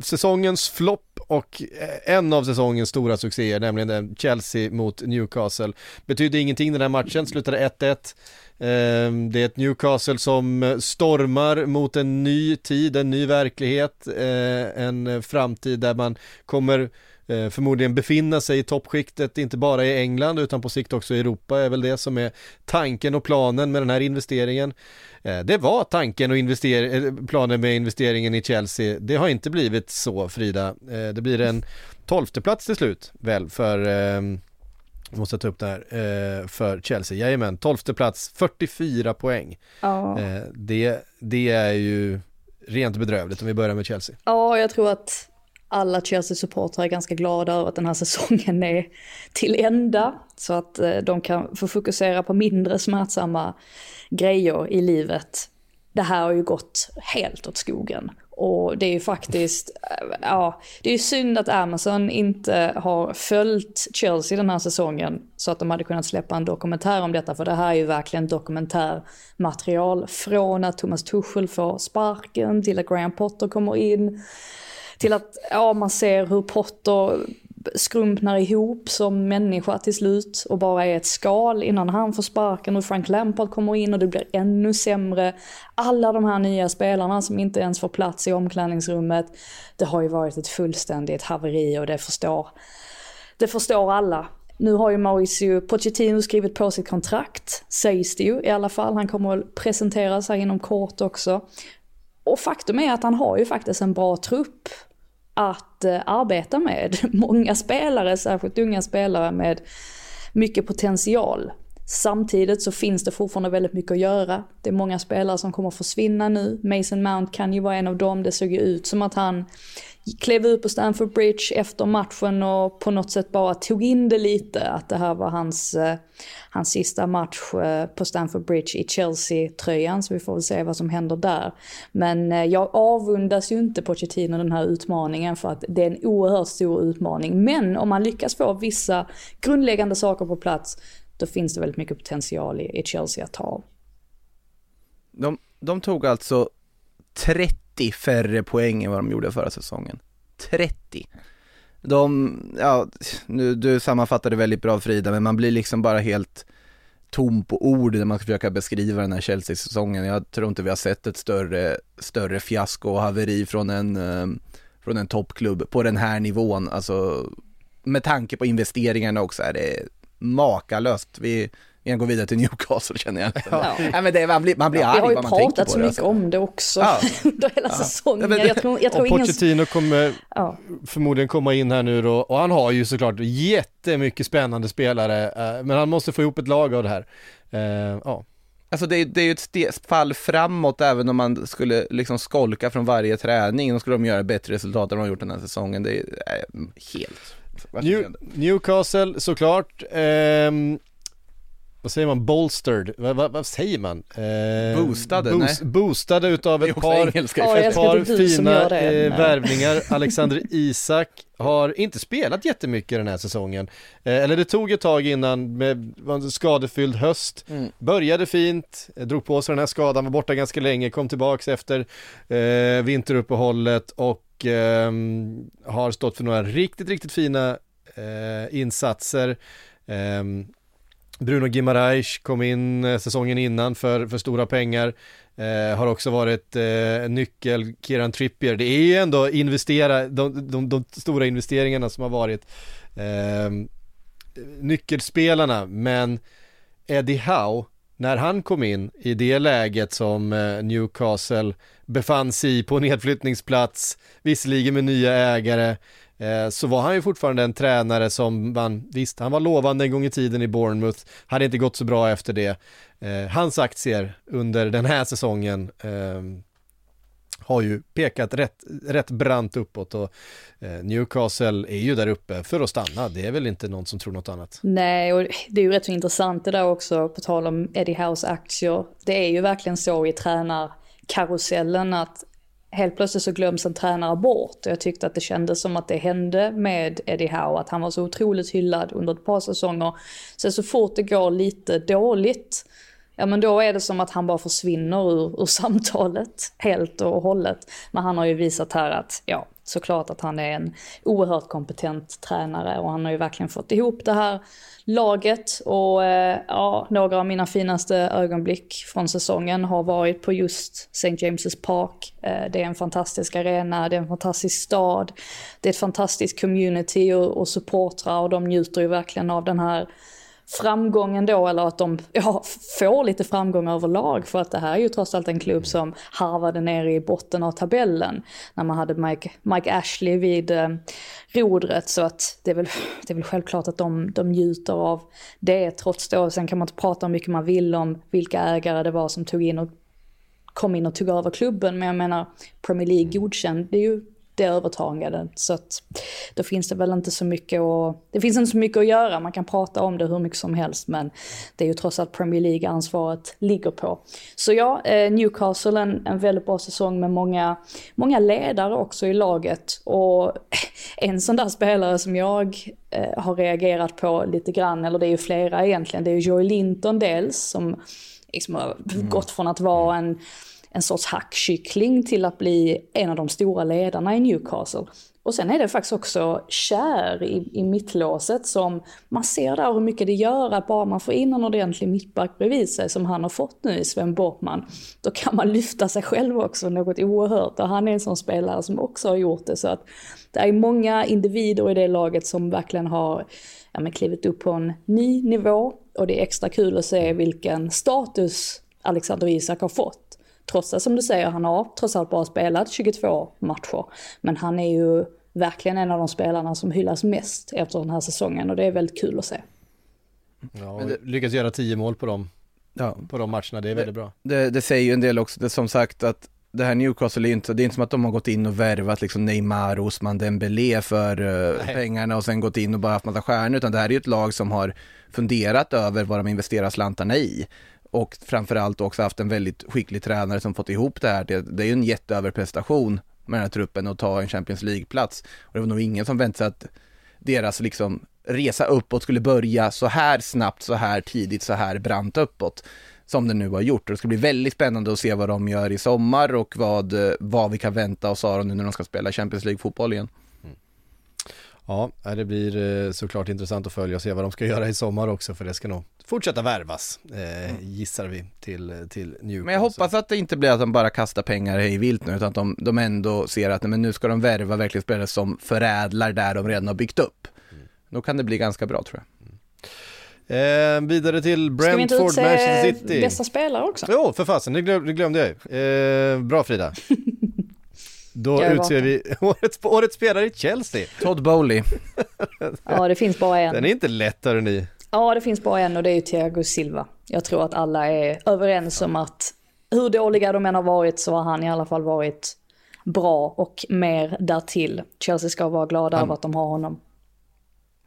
säsongens flopp och eh, en av säsongens stora succéer, nämligen den Chelsea mot Newcastle. Betydde ingenting den här matchen, slutade 1-1. Ehm, det är ett Newcastle som stormar mot en ny tid, en ny verklighet, eh, en framtid där man kommer eh, förmodligen befinna sig i toppskiktet, inte bara i England utan på sikt också i Europa är väl det som är tanken och planen med den här investeringen. Eh, Det var tanken och invester- eh, planen med investeringen i Chelsea. Det har inte blivit så Frida. Eh, Det blir en tolfte plats till slut väl för eh, jag måste ta upp det här, eh, för Chelsea, jajamän, tolfte plats, 44 poäng. Ja. Det, det är ju rent bedrövligt om vi börjar med Chelsea. ja, jag tror att alla Chelsea-supportrar är ganska glada över att den här säsongen är till ända. Så att eh, de kan få fokusera på mindre smärtsamma grejer i livet. Det här har ju gått helt åt skogen. Och det är ju faktiskt, eh, ja, det är ju synd att Amazon inte har följt Chelsea den här säsongen. Så att de hade kunnat släppa en dokumentär om detta. För det här är ju verkligen dokumentärmaterial. Från att Thomas Tuchel får sparken till att Graham Potter kommer in. Till att ja, man ser hur Potter skrumpnar ihop som människa till slut och bara är ett skal innan han får sparken och Frank Lampard kommer in och det blir ännu sämre. Alla de här nya spelarna som inte ens får plats i omklädningsrummet. Det har ju varit ett fullständigt haveri och det förstår, det förstår alla. Nu har ju Mauricio Pochettino skrivit på sitt kontrakt, sägs det ju i alla fall. Han kommer att presentera sig inom kort också. Och faktum är att han har ju faktiskt en bra trupp att eh, arbeta med. Många spelare, särskilt unga spelare med mycket potential. Samtidigt så finns det fortfarande väldigt mycket att göra. Det är många spelare som kommer att försvinna nu. Mason Mount kan ju vara en av dem. Det såg ju ut som att han klev ut på Stamford Bridge efter matchen och på något sätt bara tog in det lite. Att det här var hans, eh, hans sista match eh, på Stamford Bridge i Chelsea-tröjan. Så vi får väl se vad som händer där. Men eh, jag avundas ju inte Pochettino den här utmaningen för att det är en oerhört stor utmaning. Men om man lyckas få vissa grundläggande saker på plats då finns det väldigt mycket potential i, i Chelsea att ta av. De, de tog alltså 30 färre poäng än vad de gjorde förra säsongen. 30! De, ja, nu, du sammanfattade väldigt bra Frida, men man blir liksom bara helt tom på ord när man ska försöka beskriva den här Chelsea-säsongen. Jag tror inte vi har sett ett större, större fiasko och haveri från en, ehm, från en toppklubb på den här nivån. Alltså, med tanke på investeringarna också är det makalöst. Vi, vi kan gå vidare till Newcastle känner jag. Ja. Nej, men det, man blir, man blir Vi arg har ju vad man tänker pratat på så det. mycket alltså. om det också Ja. under hela säsongen. Ja, men- jag tror, jag tror Och ingen... Pochettino kommer Ja. förmodligen komma in här nu då och han har ju såklart jättemycket spännande spelare eh, men han måste få ihop ett lag av det här. Eh, Ja, Alltså det, är- det är ju ett fall framåt även om man skulle liksom skolka från varje träning. Då skulle de göra bättre resultat än de har gjort den här säsongen. Det är äh, helt New. Newcastle såklart. Ehm, vad säger man? Bolstered? Vad, vad, vad säger man? Eh, Boostade, nej. Boostade utav ett par, engelska Ja, ett par fina eh, värvningar. Alexander Isak har inte spelat jättemycket den här säsongen. Eh, eller det tog ett tag innan med skadefylld höst. Mm. Började fint, eh, drog på sig den här skadan, var borta ganska länge, kom tillbaks efter eh, vinteruppehållet och ehm, har stått för några riktigt, riktigt fina eh, insatser. Ehm, Bruno Gimaraish kom in eh, säsongen innan för, för stora pengar. Eh, har också varit eh, nyckel, Kieran Trippier. Det är ju ändå investera, de, de, de stora investeringarna som har varit eh, nyckelspelarna, men Eddie Howe, när han kom in i det läget som eh, Newcastle befann sig i på nedflyttningsplats, visserligen med nya ägare, Eh, så var han ju fortfarande en tränare som man, visst, han var lovande en gång i tiden i Bournemouth, hade inte gått så bra efter det. Eh, hans aktier under den här säsongen eh, har ju pekat rätt, rätt brant uppåt och eh, Newcastle är ju där uppe för att stanna. Det är väl inte någon som tror något annat. Nej, och det är ju rätt så intressant det där också, på tal om Eddie House aktier. Det är ju verkligen så i tränarkarusellen att helt plötsligt så glöms en tränare bort. Och jag tyckte att det kändes som att det hände med Eddie Howe, att han var så otroligt hyllad under ett par säsonger. Sen så fort det går lite dåligt, ja men då är det som att han bara försvinner ur, ur samtalet helt och hållet. Men han har ju visat här att, ja, såklart att han är en oerhört kompetent tränare och han har ju verkligen fått ihop det här laget och eh, ja, några av mina finaste ögonblick från säsongen har varit på just St. James's Park. Eh, det är en fantastisk arena, det är en fantastisk stad, det är ett fantastiskt community och, och supportrar och de njuter ju verkligen av den här framgången då, eller att de ja, får lite framgång överlag. För att det här är ju trots allt en klubb som harvade ner i botten av tabellen när man hade Mike, Mike Ashley vid eh, rodret. Så att det är väl, det är väl självklart att de, de njuter av det trots då. Sen kan man inte prata hur mycket man vill om vilka ägare det var som tog in och kom in och tog över klubben. Men jag menar, Premier League godkänd, det är ju det övertagandet. Så att då finns det väl inte så mycket att, det finns inte så mycket att göra, man kan prata om det hur mycket som helst men det är ju trots allt Premier League ansvaret ligger på. Så ja, eh, Newcastle en, en väldigt bra säsong med många, många ledare också i laget. Och en sån där spelare som jag eh, har reagerat på lite grann, eller det är ju flera egentligen, det är ju Joy Linton dels som liksom har gått från att vara en en sorts hackkyckling till att bli en av de stora ledarna i Newcastle. Och sen är det faktiskt också kär i, i mittlåset som man ser där hur mycket det gör att bara man får in en ordentlig mittback bredvid sig som han har fått nu i Sven Bortman, då kan man lyfta sig själv också något oerhört och han är en sån spelare som också har gjort det så att det är många individer i det laget som verkligen har ja, men klivit upp på en ny nivå och det är extra kul att se vilken status Alexander Isak har fått. Trots att som du säger, han har trots allt bara spelat 22 matcher. Men han är ju verkligen en av de spelarna som hyllas mest efter den här säsongen och det är väldigt kul att se. Ja, det, lyckas göra 10 mål på dem, ja. på de matcherna, det är väldigt bra. Det, det säger ju en del också, det som sagt att det här Newcastle är inte, det är inte som att de har gått in och värvat liksom Neymar och Osman Dembélé för uh, pengarna och sen gått in och bara haft massa stjärnor, utan det här är ju ett lag som har funderat över vad de investerar slantarna i och framförallt också haft en väldigt skicklig tränare som fått ihop det här. Det, det är ju en jätteöverprestation med den här truppen att ta en Champions League-plats. Och det var nog ingen som väntade sig att deras liksom resa uppåt skulle börja så här snabbt, så här tidigt, så här brant uppåt som den nu har gjort. Och det ska bli väldigt spännande att se vad de gör i sommar och vad, vad vi kan vänta oss av dem nu när de ska spela Champions League-fotboll igen. Ja, det blir eh, såklart intressant att följa och se vad de ska göra i sommar också för det ska nog fortsätta värvas, eh, mm. gissar vi, till, till Newcastle. Men jag hoppas att det inte blir att de bara kastar pengar hej vilt nu, utan att de, de ändå ser att men nu ska de värva verkligen spelare som förädlar där de redan har byggt upp. Mm. Då kan det bli ganska bra tror jag. Eh, vidare till Brentford, Manchester City. Ska vi inte bästa spelare också? Jo, för fasen, det, glöm, det glömde jag ju. Eh, bra Frida. Då utser vi årets, årets spelare i Chelsea. Todd Bowley. ja, det finns bara en. Den är inte lätt, hörni. Ja, det finns bara en och det är ju Thiago Silva. Jag tror att alla är överens om att hur dåliga de än har varit så har han i alla fall varit bra och mer därtill. Chelsea ska vara glada över att de har honom.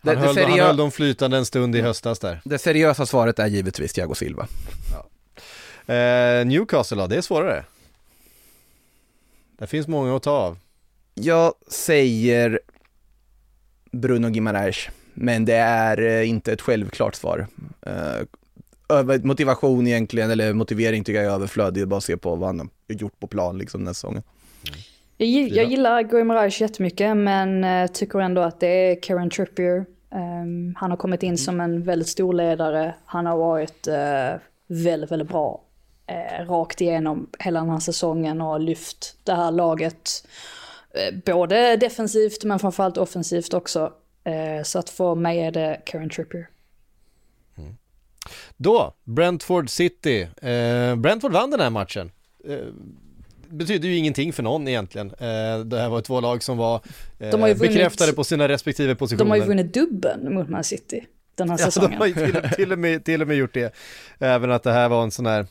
Han, det, höll, det han höll dem flytande en stund i höstas där. Det seriösa svaret är givetvis Thiago Silva. Ja. Eh, Newcastle då, det är svårare. Det finns många att ta av. Jag säger Bruno Gimares, men det är eh, inte ett självklart svar. Uh, motivation egentligen, eller motivering tycker jag är överflödig, bara se på vad han har gjort på plan liksom den här säsongen. Mm. Jag, jag gillar Guimaraes jättemycket, men uh, tycker ändå att det är Karen Trippier. Um, han har kommit in mm. som en väldigt stor ledare. Han har varit uh, väldigt, väldigt bra eh, rakt igenom hela den här säsongen och lyft det här laget. Eh, både defensivt men framförallt offensivt också. Eh, så att för mig är det Karen Trippier. Mm. Då, Brentford City. Eh, Brentford vann den här matchen. Eh, betyder ju ingenting för någon egentligen. Eh, det här var två lag som var vunnit- bekräftade på sina respektive positioner. De har ju vunnit dubbeln mot Man City den här Ja, de säsongen. har till, till, och med, till och med gjort det. Även att det här var en sån eh,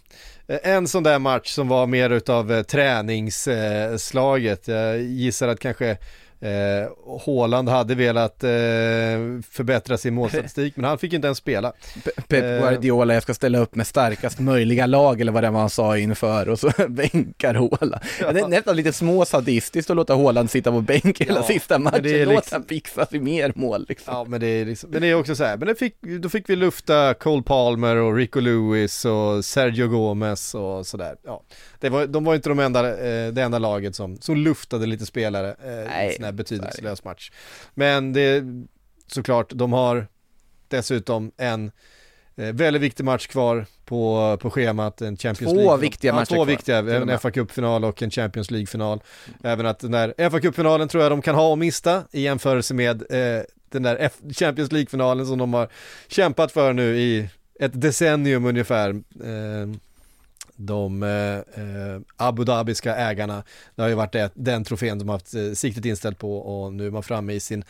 Eh, en sån där match som var mer utav eh, träningsslaget. Eh, Jag gissar att kanske eh, Haaland hade velat eh, förbättra sin målstatistik, men han fick inte ens spela. Pe- Pep Eh. Guardiola, jag ska ställa upp med starkast möjliga lag eller vad det var han sa inför och så bänkar Haaland. Ja. Det är nästan lite små sadistiskt att låta Haaland sitta på bänk hela Ja, sista matchen. är Låt liksom- han fixa sig mer mål liksom. Ja, men det är, liksom, men det är också så här, men fick, då fick vi lufta Cole Palmer och Rico Lewis och Sergio Gomez och sådär. Ja, det var, de var inte de enda, eh, det enda laget som, som luftade lite spelare eh, i Nej, en sån här betydelselös match. Men det är såklart, de har dessutom en eh, väldigt viktig match kvar på, på schemat, en Champions Två League. viktiga ja, matcher Två kvar, viktiga, en fa Cup-final och en Champions League-final. Även att den där fa Cup-finalen tror jag de kan ha och mista i jämförelse med eh, den där F- Champions League-finalen som de har kämpat för nu i ett decennium ungefär. Eh, de eh, eh, Abu Dhabiska ägarna, det har ju varit det, den trofén de har haft eh, siktet inställt på och nu är man framme i sin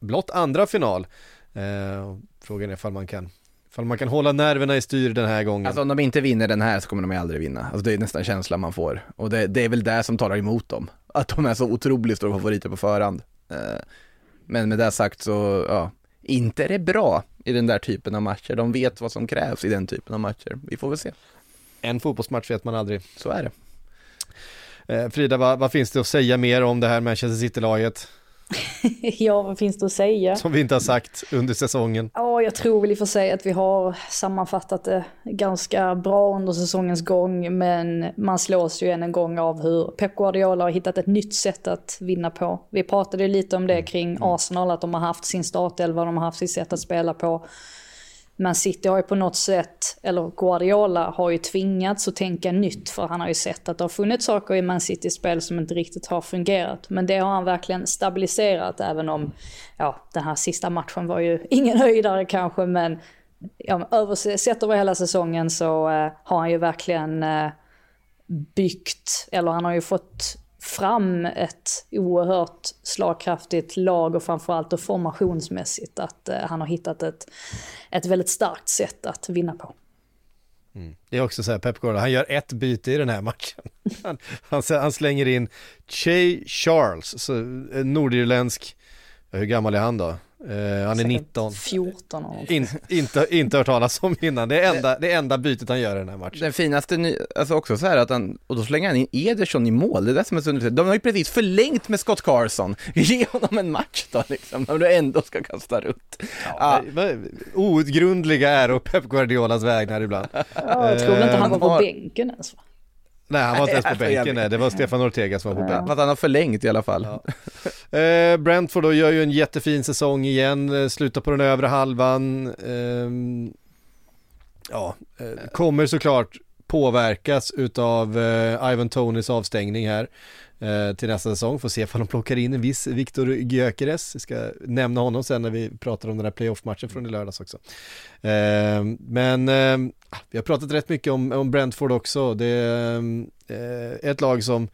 blott andra final. Eh, frågan är ifall man kan Ifall man kan hålla nerverna i styr den här gången. Alltså om de inte vinner den här så kommer de aldrig vinna. Alltså det är nästan känslan man får. Och det, det är väl det som talar emot dem. Att de är så otroligt stora favoriter på förhand. Eh, men med det sagt så, ja, inte är det bra i den där typen av matcher. De vet vad som krävs i den typen av matcher. Vi får väl se. En fotbollsmatch vet man aldrig. Så är det. Eh, Frida, vad, vad finns det att säga mer om det här Manchester City-laget ja, vad finns det att säga? som vi inte har sagt under säsongen? Ja, jag tror väl i och för sig att vi har sammanfattat det ganska bra under säsongens gång, men man slås ju än en gång av hur Pep Guardiola har hittat ett nytt sätt att vinna på. Vi pratade lite om det kring Arsenal, att de har haft sin startelva, de har haft sitt sätt att spela på. Men City har ju på något sätt, eller Guardiola har ju tvingats att tänka nytt för han har ju sett att det har funnits saker i Man Citys spel som inte riktigt har fungerat. Men det har han verkligen stabiliserat även om, ja den här sista matchen var ju ingen höjdare kanske men ja, översett över hela säsongen så eh, har han ju verkligen eh, byggt, eller han har ju fått fram ett oerhört slagkraftigt lag och framförallt och formationsmässigt att eh, han har hittat ett, ett väldigt starkt sätt att vinna på. Mm. Det är också så här, Pep Guardiola, han gör ett byte i den här matchen. Han, han, han slänger in Che Charles, så, eh, nordirländsk, hur gammal är han då? Eh, han är 19. 14 år. In, inte, inte hört talas om innan, det är enda, det är enda bytet han gör i den här matchen. Den finaste, ny, alltså också så här att han, och då slänger han in Ederson i mål, det är det som är så underligt. De har ju precis förlängt med Scott Carson, ge honom en match då liksom, när du ändå ska kasta runt. Ja, Men- Outgrundliga är och Pep Guardiolas vägnar ibland. Ja, jag tror väl inte han var Han har- på bänken ens va? Nej, han var inte ens på bänken, nej, det var Stefan Ortega som var på bänken. Fast han har förlängt i alla fall. Eh, Brentford då gör ju en jättefin säsong igen, eh, slutar på den övre halvan. ehm, ja, eh, kommer såklart påverkas utav eh, Ivan Tonys avstängning här eh, till nästa säsong. Får se om de plockar in en viss Viktor Gyökeres. Vi ska nämna honom sen när vi pratar om den här playoff-matchen från i lördags också. Eh, men eh, vi har pratat rätt mycket om, om Brentford också. Det är eh, ett lag som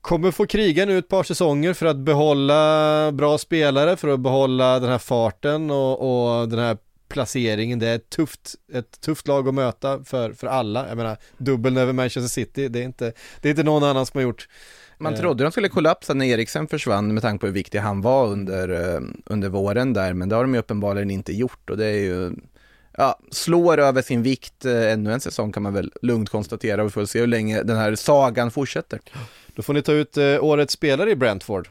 kommer få kriga nu ett par säsonger för att behålla bra spelare, för att behålla den här farten och, och den här placeringen. Det är ett tufft, ett tufft lag att möta för, för alla. Jag menar, dubbeln över Manchester City, det är inte, det är inte någon annan som har gjort. Man Eh. trodde de skulle kollapsa när Eriksen försvann med tanke på hur viktig han var under, eh, under våren där, men det har de ju uppenbarligen inte gjort och det är ju, ja, slår över sin vikt eh, ännu en säsong kan man väl lugnt konstatera vi får se hur länge den här sagan fortsätter. Då får ni ta ut eh, årets spelare i Brentford.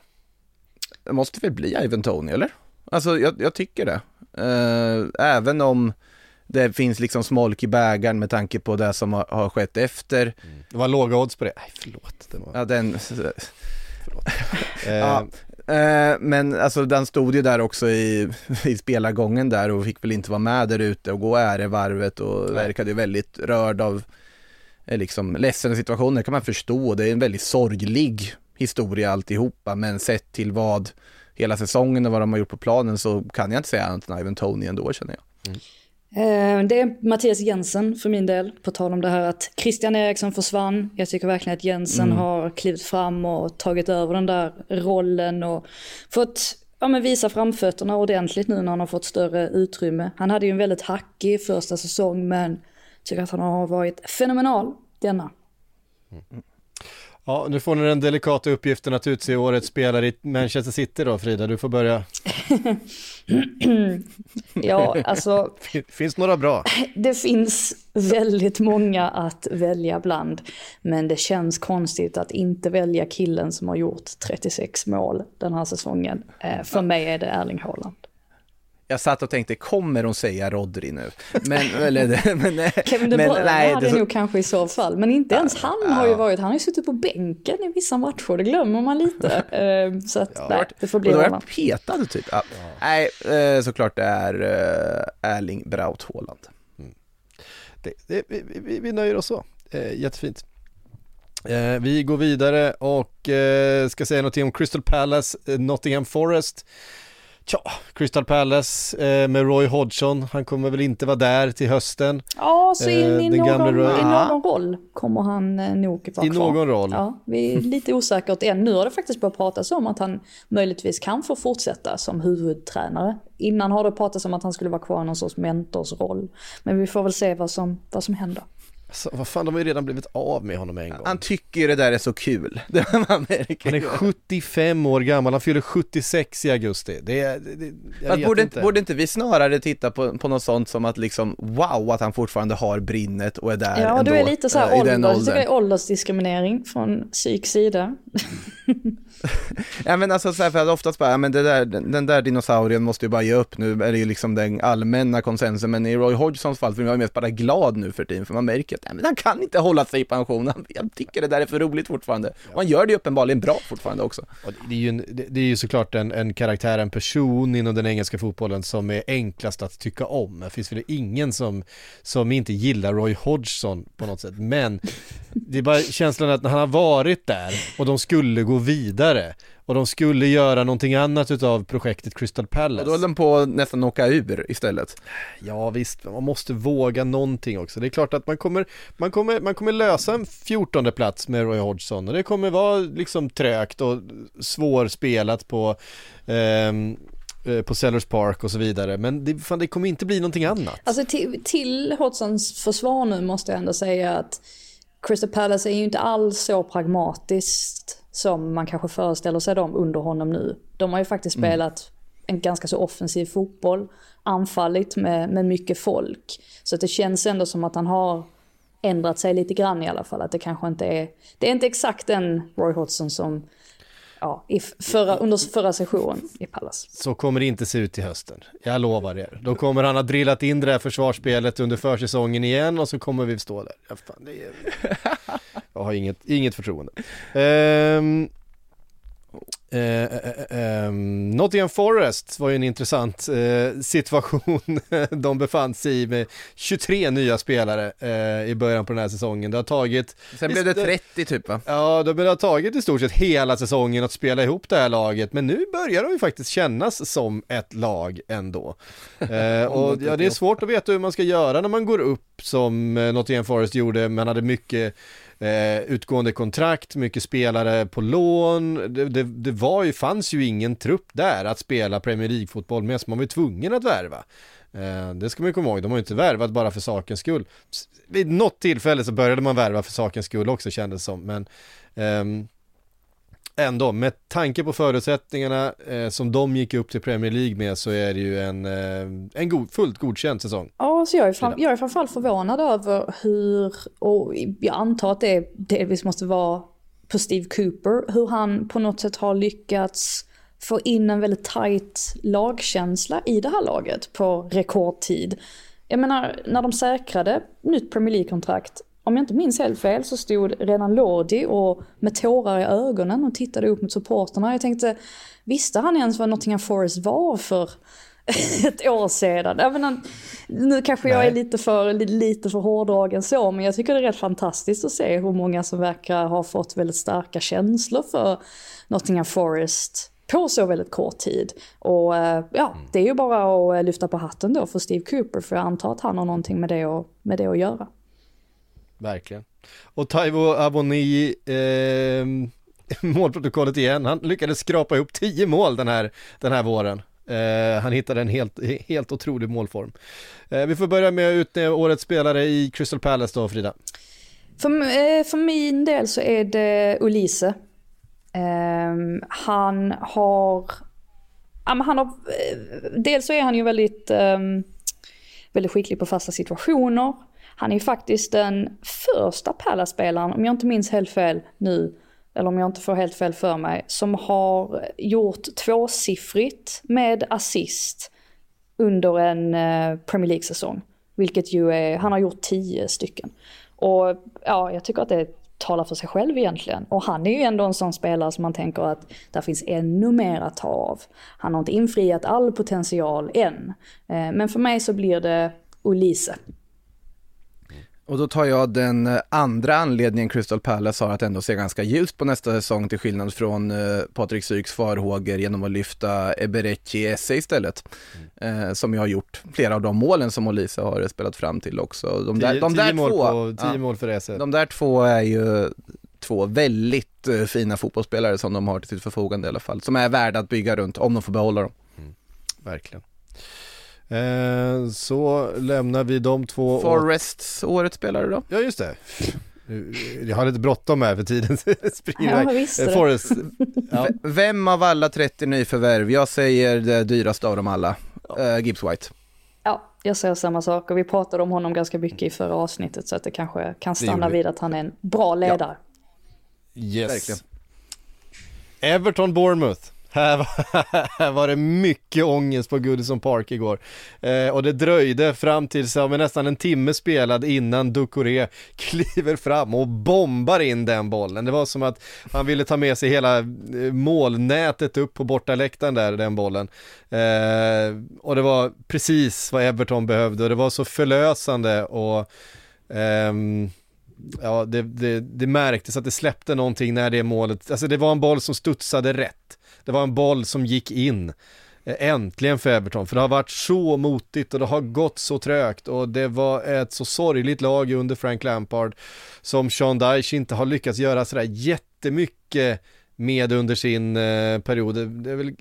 Det måste väl bli Ivan Tony, eller? Alltså, jag, jag tycker det. Eh, även om det finns liksom smolk i bägaren med tanke på det som har, har skett efter. Det var låga odds på det. Nej, förlåt. Det var, Ja, den, eh, ja, eh, men alltså den stod ju där också i, i spelargången där och fick väl inte vara med där ute och gå ärevarvet och verkade ju väldigt rörd av eh, liksom ledsen situation, det kan man förstå. Det är en väldigt sorglig historia alltihopa, men sett till vad hela säsongen och vad de har gjort på planen så kan jag inte säga annat än Ivan Tony ändå känner jag. Eh, Det är Mattias Jensen för min del, på tal om det här att Christian Eriksson försvann. Jag tycker verkligen att Jensen har klivit fram och tagit över den där rollen och fått ja, men visa framfötterna ordentligt nu när han har fått större utrymme. Han hade ju en väldigt hackig första säsong men tycker att han har varit fenomenal denna. Ja, nu får ni den delikata uppgiften att utse årets spelare i Manchester City då Frida, du får börja. Ja, alltså Finns några bra? Det finns väldigt många att välja bland. Men det känns konstigt att inte välja killen som har gjort 36 mål den här säsongen. Eh, För mig är det Erling Haaland. Jag satt och tänkte, kommer hon säga Rodri nu? Men, eller, men, nej, Kevin De Bruyne hade det är så- nog kanske i så fall. Men inte ens han har ju varit, han har ju suttit på bänken i vissa matcher, det glömmer man lite. Eh, Så att nej, det får bli jag petad typ. Ja. Nej, eh, såklart det är eh, Erling Braut Haaland. Det, det, vi, vi, vi nöjer oss så. Eh, jättefint. Eh, vi går vidare och eh, ska säga någonting om Crystal Palace, Nottingham Forest. Tja, Crystal Palace eh, med Roy Hodgson, han kommer väl inte vara där till hösten. Ja, så in Eh, i, någon, Roy- i någon roll kommer han eh, nog vara I kvar. någon roll. Ja, vi är lite osäkert än. Nu har det faktiskt börjat pratas om att han möjligtvis kan få fortsätta som huvudtränare. Innan har det pratats om att han skulle vara kvar i någon sorts mentorsroll. Men vi får väl se vad som, vad som händer. Alltså, vad fan, de har ju redan blivit av med honom en gång. Han tycker ju det där är så kul. Det man märker. Han är 75 år gammal, han fyller 76 i augusti. Det är, det, jag vet borde, inte. borde inte vi snarare titta på, på något sånt som att liksom wow att han fortfarande har brinnet och är där Ja, ändå, du är lite så eh, här ålders, jag tycker det är åldersdiskriminering från psyks sida. Ja men alltså så här, för att oftast bara, ja, men det där, den, den där dinosaurien måste ju bara ge upp nu, är det ju liksom den allmänna konsensusen, men i Roy Hodgsons fall, för jag är mest bara glad nu för tiden, för man märker nej, men han kan inte hålla sig i pension, han, jag tycker det där är för roligt fortfarande, och han gör det ju uppenbarligen bra fortfarande också. Och det är ju, en, det är ju såklart en, en karaktär, en person inom den engelska fotbollen som är enklast att tycka om. Det finns väl ingen som, som inte gillar Roy Hodgson på något sätt. Men det är bara känslan att när han har varit där och de skulle gå vidare och de skulle göra någonting annat utav projektet Crystal Och då höll Palace. de på att nästan åka ur istället. Ja visst, man måste våga någonting också. Det är klart att man kommer, man kommer, man kommer lösa en 14 plats med Roy Hodgson och det kommer vara liksom trögt och svårspelat på ehm, eh, på Sellers Park och så vidare. Men det, fan, det kommer inte bli någonting annat. Alltså till, till Hodgsons försvar nu måste jag ändå säga att Crystal Palace är ju inte alls så pragmatiskt som man kanske föreställer sig dem under honom nu. De har ju faktiskt spelat en ganska så offensiv fotboll, anfallit med, med mycket folk. Så att det känns ändå som att han har ändrat sig lite grann i alla fall. Att det kanske inte är, det är inte exakt den Roy Hodgson som ja, i förra, under förra sessionen i Palace. Så kommer det inte se ut i hösten. Jag lovar er. Då kommer han ha drillat in det här försvarsspelet under försäsongen igen och så kommer vi stå där. Ja, fan, det är... Jag har inget, inget förtroende. Ehm, eh, eh, eh, ehm, Nottingham Forest var ju en intressant eh, situation de befann sig i med 23 nya spelare eh, i början på den här säsongen. Det har tagit Sen blev det 30 typ va? Ja, de har tagit i stort sett hela säsongen att spela ihop det här laget, men nu börjar de ju faktiskt kännas som ett lag ändå. Och ja, det är svårt att veta hur man ska göra när man går upp som Nottingham Forest gjorde, man hade mycket eh, utgående kontrakt, mycket spelare på lån, det, det, det var ju, fanns ju ingen trupp där att spela Premier League-fotboll med, så man var ju tvungen att värva. Eh, Det ska man ju komma ihåg, de har ju inte värvat bara för sakens skull. Vid något tillfälle så började man värva för sakens skull också kändes det som, men ehm, ändå, med tanke på förutsättningarna eh, som de gick upp till Premier League med så är det ju en, eh, en god, fullt godkänd säsong. Ja, så jag är, fram, jag är framförallt förvånad över hur, och jag antar att det delvis måste vara på Steve Cooper, hur han på något sätt har lyckats få in en väldigt tight lagkänsla i det här laget på rekordtid. Jag menar, när de säkrade nytt Premier League-kontrakt, om jag inte minns helt fel så stod redan Lodi och med tårar i ögonen och tittade upp mot supporterna. Jag tänkte, visste han ens vad Nottingham Forest var för ett år sedan. Jag menar, nu kanske jag är lite för, li- lite för hårdragen så, men jag tycker det är rätt fantastiskt att se hur många som verkar ha fått väldigt starka känslor för Nottingham Forest på så väldigt kort tid. Och eh, ja, det är ju bara att eh, lyfta på hatten då för Steve Cooper för jag antar att han har någonting med det, och, med det att göra. Verkligen. Och Taivo Aboni, eh, målprotokollet igen, han lyckades skrapa ihop 10 mål den här, den här våren. Eh, han hittade en helt, helt otrolig målform. Eh, vi får börja med att utnämna årets spelare i Crystal Palace då, Frida. För, eh, för min del så är det Ulise. Ehm, han har, han har, eh, dels så är han ju väldigt, ehm, väldigt skicklig på fasta situationer. Han är ju faktiskt den första Palace-spelaren, om jag inte minns helt fel nu, eller om jag inte får helt fel för mig, som har gjort tvåsiffrigt med assist under en eh, Premier League-säsong. Vilket ju är, han har gjort tio stycken. Och ja, jag tycker att det talar för sig själv egentligen. Och han är ju ändå en sån spelare som man tänker att där finns ännu mer att ta av. Han har inte infriat all potential än. Eh, men för mig så blir det Ulise. Och då tar jag den eh, andra anledningen Crystal Palace har att ändå se ganska ljust på nästa säsong till skillnad från eh, Patrik Syks farhågor genom att lyfta Eberechi Esse istället. Mm. Eh, som jag har gjort flera av de målen som Olise har spelat fram till också. De där, tio, de där tio mål två, på, tio ja, mål för Esse. De där två är ju två väldigt uh, fina fotbollsspelare som de har till sitt förfogande i alla fall. Som är värda att bygga runt om de får behålla dem. Mm. Verkligen. Eh, så lämnar vi de två Forests årets spelare då? Ja just det jag har lite bråttom här för tiden springer ja, visst eh, Forrest. Ja. Vem av alla 30 nyförvärv? Jag säger det dyraste av dem alla, ja. uh, Gibbs White. Ja, jag säger samma sak och vi pratade om honom ganska mycket i förra avsnittet så att det kanske kan stanna vid att han är en bra ledare. Ja. Yes. Verkligen. Everton Bournemouth. Här var, det mycket ångest på Goodison Park igår. Eh, och det dröjde fram tills, ja, nästan en timme spelad innan Ducoré kliver fram och bombar in den bollen. Det var som att han ville ta med sig hela eh, målnätet upp på bortaläktaren där, den bollen. Eh, och det var precis vad Everton behövde och det var så förlösande och ehm, Ja, det, det, det märktes att det släppte någonting när det målet, alltså det var en boll som studsade rätt. Det var en boll som gick in. Eh, äntligen för Everton, för det har varit så motigt och det har gått så trögt och det var ett så sorgligt lag under Frank Lampard som Sean Dyche inte har lyckats göra sådär jättemycket med under sin eh, period. Det har väl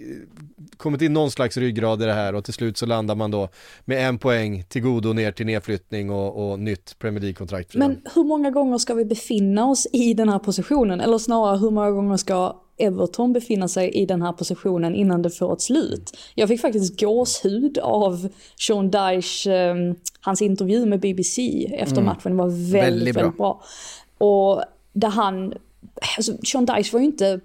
kommit in någon slags ryggrad i det här och till slut så landar man då med en poäng till godo ner till nedflyttning och, och nytt Premier League-kontrakt. Men hur många gånger ska vi befinna oss i den här positionen? Eller snarare hur många gånger ska Everton befinna sig i den här positionen innan det får ett slut. Jag fick faktiskt gåshud av Sean Dyche, eh, hans intervju med BBC efter mm. matchen var väldigt, väldigt bra. väldigt bra. Och där han, alltså Sean Dyche var ju inte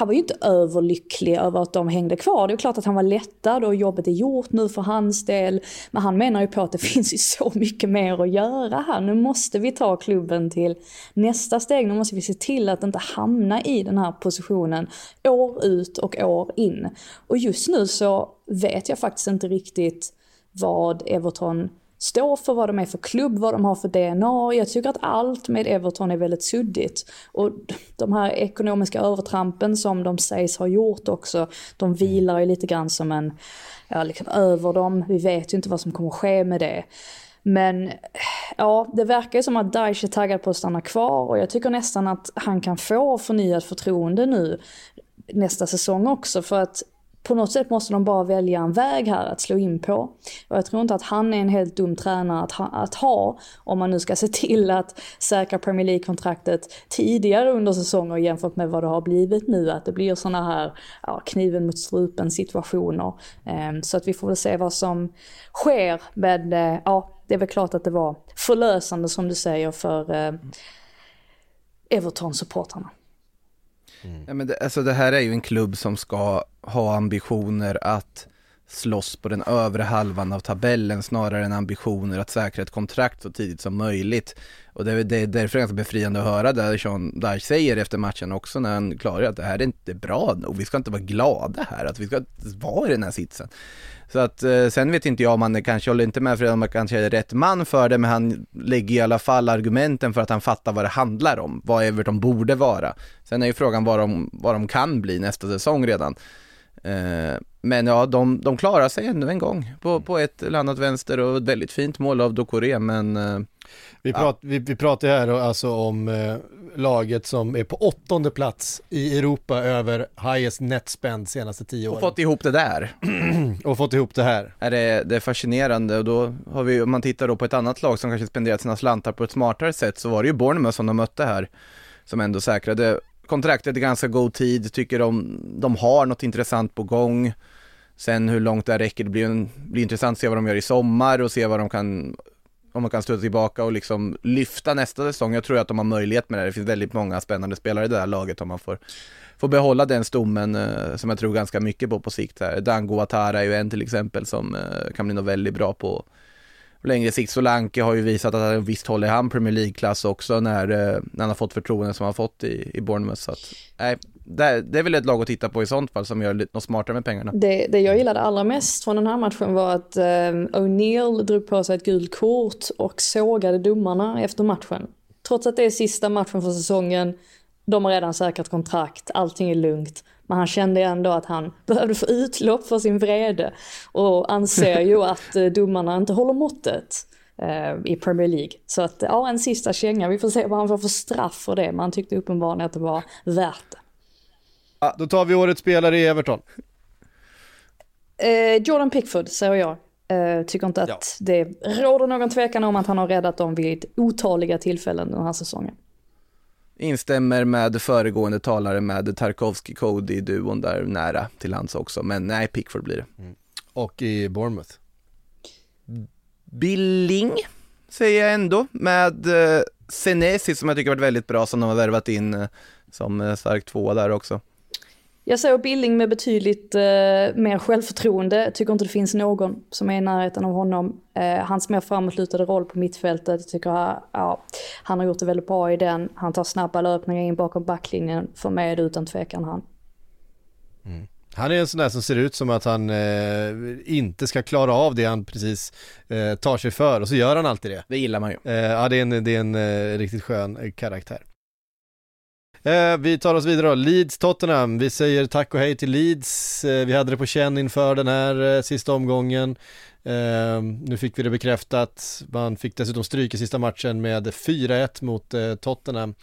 han var ju inte överlycklig över att de hängde kvar. Det är klart att han var lättad och jobbet är gjort nu för hans del. Men han menar ju på att det finns ju så mycket mer att göra här. Nu måste vi ta klubben till nästa steg. Nu måste vi se till att inte hamna i den här positionen år ut och år in. Och just nu så vet jag faktiskt inte riktigt vad Everton står för vad de är för klubb, vad de har för DNA. Jag tycker att allt med Everton är väldigt suddigt. Och de här ekonomiska övertrampen som de sägs ha gjort också, de vilar ju lite grann som en, ja liksom över dem. Vi vet ju inte vad som kommer ske med det. Men ja, det verkar ju som att Daesh är taggad på att stanna kvar och jag tycker nästan att han kan få förnyat förtroende nu nästa säsong också för att på något sätt måste de bara välja en väg här att slå in på. Och jag tror inte att han är en helt dum tränare att ha, att ha om man nu ska se till att säkra Premier League-kontraktet tidigare under säsonger jämfört med vad det har blivit nu. Att det blir sådana här ja, kniven mot strupen situationer. Ehm, så att vi får väl se vad som sker. Men eh, ja, det är väl klart att det var förlösande som du säger för eh, Everton-supportrarna. Mm. Ja, men det, alltså det här är ju en klubb som ska ha ambitioner att slåss på den övre halvan av tabellen snarare än ambitioner att säkra ett kontrakt så tidigt som möjligt. Och det är, det är därför ganska befriande att höra det Sean Dyche säger efter matchen också när han klargör att det här är inte bra nog. Vi ska inte vara glada här, att vi ska vara i den här sitsen. Så att eh, sen vet inte jag om han kanske håller inte med för att han kanske är rätt man för det, men han lägger i alla fall argumenten för att han fattar vad det handlar om, vad Everton borde vara. Sen är ju frågan vad de, vad de kan bli nästa säsong redan. Eh, men ja, de, de klarar sig ännu en gång på, på ett eller annat vänster och ett väldigt fint mål av Dokore men eh, Vi, prat, vi, vi pratar här alltså om eh, laget som är på åttonde plats i Europa över highest net spend senaste tio och åren. fått ihop det där. och fått ihop det här. är det, det är fascinerande och då har vi, om man tittar då på ett annat lag som kanske spenderat sina slantar på ett smartare sätt så var det ju Bournemouth som de mötte här som ändå säkrade kontraktet i ganska god tid, tycker de, de har något intressant på gång. Sen hur långt det här räcker, det blir, en, blir intressant att se vad de gör i sommar och se vad de kan om man kan sluta tillbaka och liksom lyfta nästa säsong. Jag tror att de har möjlighet med det. Det finns väldigt många spännande spelare i det här laget om man får, får behålla den stommen eh, som jag tror ganska mycket på på sikt här. Dango Atara är ju en till exempel som eh, kan bli något väldigt bra på längre sikt. Solanke har ju visat att han visst håller han Premier League-klass också när, eh, när han har fått förtroende som han fått i, i Bournemouth. Så att, nej, det, är- det är väl ett lag att titta på i sånt fall som gör något smartare med pengarna. Det, det jag gillade allra mest från den här matchen var att eh, O'Neill drog på sig ett gult kort och sågade domarna efter matchen. Trots att det är sista matchen för säsongen, de har redan säkrat kontrakt, allting är lugnt. Men han kände ändå att han behövde få utlopp för sin vrede och anser ju att eh, domarna inte håller måttet eh, i Premier League. Så att ja, en sista känga, vi får se vad han får för straff för det, men han tyckte uppenbarligen att det var värt det. Ja, då tar vi årets spelare i Everton. Eh, Jordan Pickford säger jag. Eh, tycker inte att Ja. det råder någon tvekan om att han har räddat dem vid otaliga tillfällen den här säsongen. Instämmer med föregående talare med Tarkovsky Cody duon där nära till hans också. Men nej, Pickford blir det. Och i Bournemouth. Billing säger jag ändå med eh, Senesi som jag tycker varit väldigt bra som de har värvat in eh, som eh, stark tvåa där också. Jag säger Billing med betydligt eh, mer självförtroende. Tycker inte det finns någon som är i närheten av honom. Eh, hans mer framåtlutade roll på mittfältet tycker jag, ja, han har gjort det väldigt bra i den. Han tar snabba löpningar in bakom backlinjen. För mig är det utan tvekan han. Han är en sån där som ser ut som att han eh, inte ska klara av det han precis eh, tar sig för och så gör han alltid det. Det gillar man ju. Eh, ja, det är en, det är en eh, riktigt skön eh, karaktär. Eh, vi tar oss vidare då, Leeds Tottenham, vi säger tack och hej till Leeds, eh, vi hade det på känn inför den här eh, sista omgången. Nu fick vi det bekräftat, man fick dessutom stryka sista matchen med 4-1 mot Tottenham.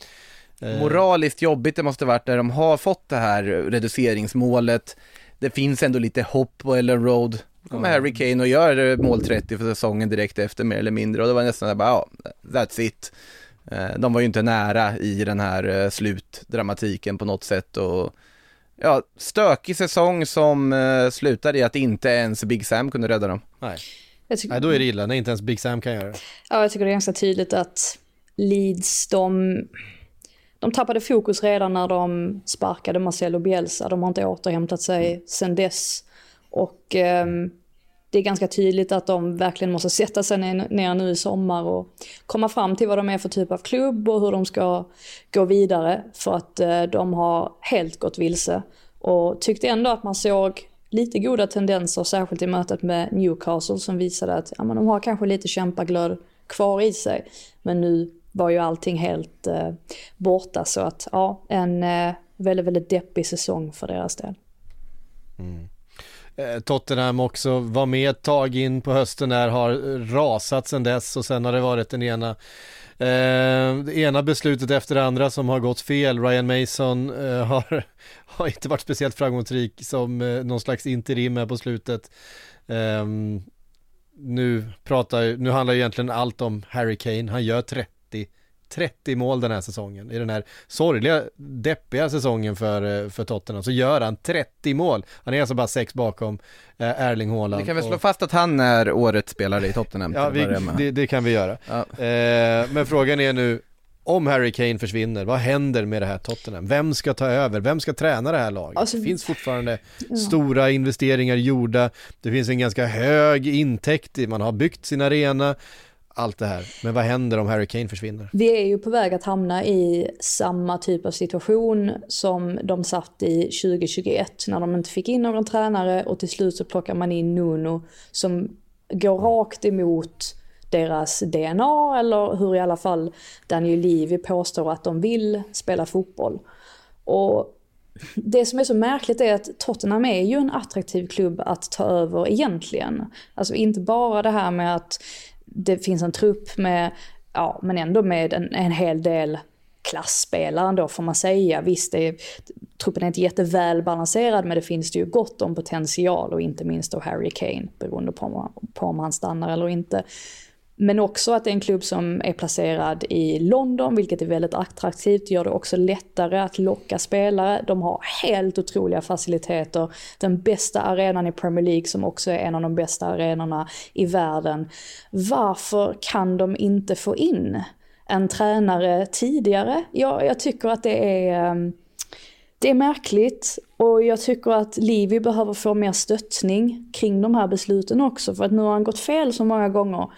Moraliskt jobbigt det måste varit när de har fått det här reduceringsmålet. Det finns ändå lite hopp på Ellen Road. Kommer Harry Kane och gör mål 30 för säsongen direkt efter mer eller mindre och det var nästan bara, ja, that's it. Eh, De var ju inte nära i den här eh, slutdramatiken på något sätt och ja, stökig säsong som eh, slutade i att inte ens Big Sam kunde rädda dem. Nej. Jag tycker, Nej, då är det illa när inte ens Big Sam kan göra det. Ja, jag tycker det är ganska tydligt att Leeds, de, de tappade fokus redan när de sparkade Marcelo Bielsa. De har inte återhämtat sig sedan dess. Och ehm, det är ganska tydligt att de verkligen måste sätta sig ner, nu i sommar och komma fram till vad de är för typ av klubb och hur de ska gå vidare. För att eh, de har helt gått vilse. Och tyckte ändå att man såg lite goda tendenser, särskilt i mötet med Newcastle som visade att ja, men de har kanske lite kämpaglöd kvar i sig. Men nu var ju allting helt eh, borta så att ja, en eh, väldigt, väldigt deppig säsong för deras del. Mm. Eh, Tottenham också var med ett tag in på hösten där, har rasat sedan dess och sen har det varit den ena Eh, det ena beslutet efter det andra som har gått fel. Ryan Mason eh, har, har inte varit speciellt framgångsrik som eh, någon slags interim här på slutet. Eh, nu pratar, nu handlar ju egentligen allt om Harry Kane. Han gör 30 30 mål den här säsongen. I den här sorgliga, deppiga säsongen för, eh, för Tottenham så gör han 30 mål. Han är alltså bara sex bakom eh, Erling Haaland. Vi kan väl slå Och- fast att han är årets spelare i Tottenham. Ja, vi, det, det kan vi göra. Ja. Eh, men frågan är nu, om Harry Kane försvinner, vad händer med det här Tottenham? Vem ska ta över? Vem ska träna det här laget? Alltså- det finns fortfarande stora investeringar gjorda, det finns en ganska hög intäkt, man har byggt sin arena, allt det här. Men vad händer om Harry Kane försvinner? Vi är ju på väg att hamna i samma typ av situation som de satt i 2021 när de inte fick in någon tränare och till slut så plockar man in Nuno som går rakt emot deras DNA eller hur i alla fall Daniel Levy påstår att de vill spela fotboll. Och det som är så märkligt är att Tottenham är ju en attraktiv klubb att ta över egentligen. Alltså inte bara det här med att det finns en trupp med, ja men ändå med en, en hel del klassspelare ändå får man säga. Visst, det är, truppen är inte jättevälbalanserad men det finns det ju gott om potential och inte minst då Harry Kane beroende på om, på om han stannar eller inte. Men också att det är en klubb som är placerad i London, vilket är väldigt attraktivt, gör det också lättare att locka spelare. De har helt otroliga faciliteter. Den bästa arenan i Premier League som också är en av de bästa arenorna i världen. Varför kan de inte få in en tränare tidigare? Ja, jag tycker att det är ehm, det är märkligt och jag tycker att Livi behöver få mer stöttning kring de här besluten också för att nu har han gått fel så många gånger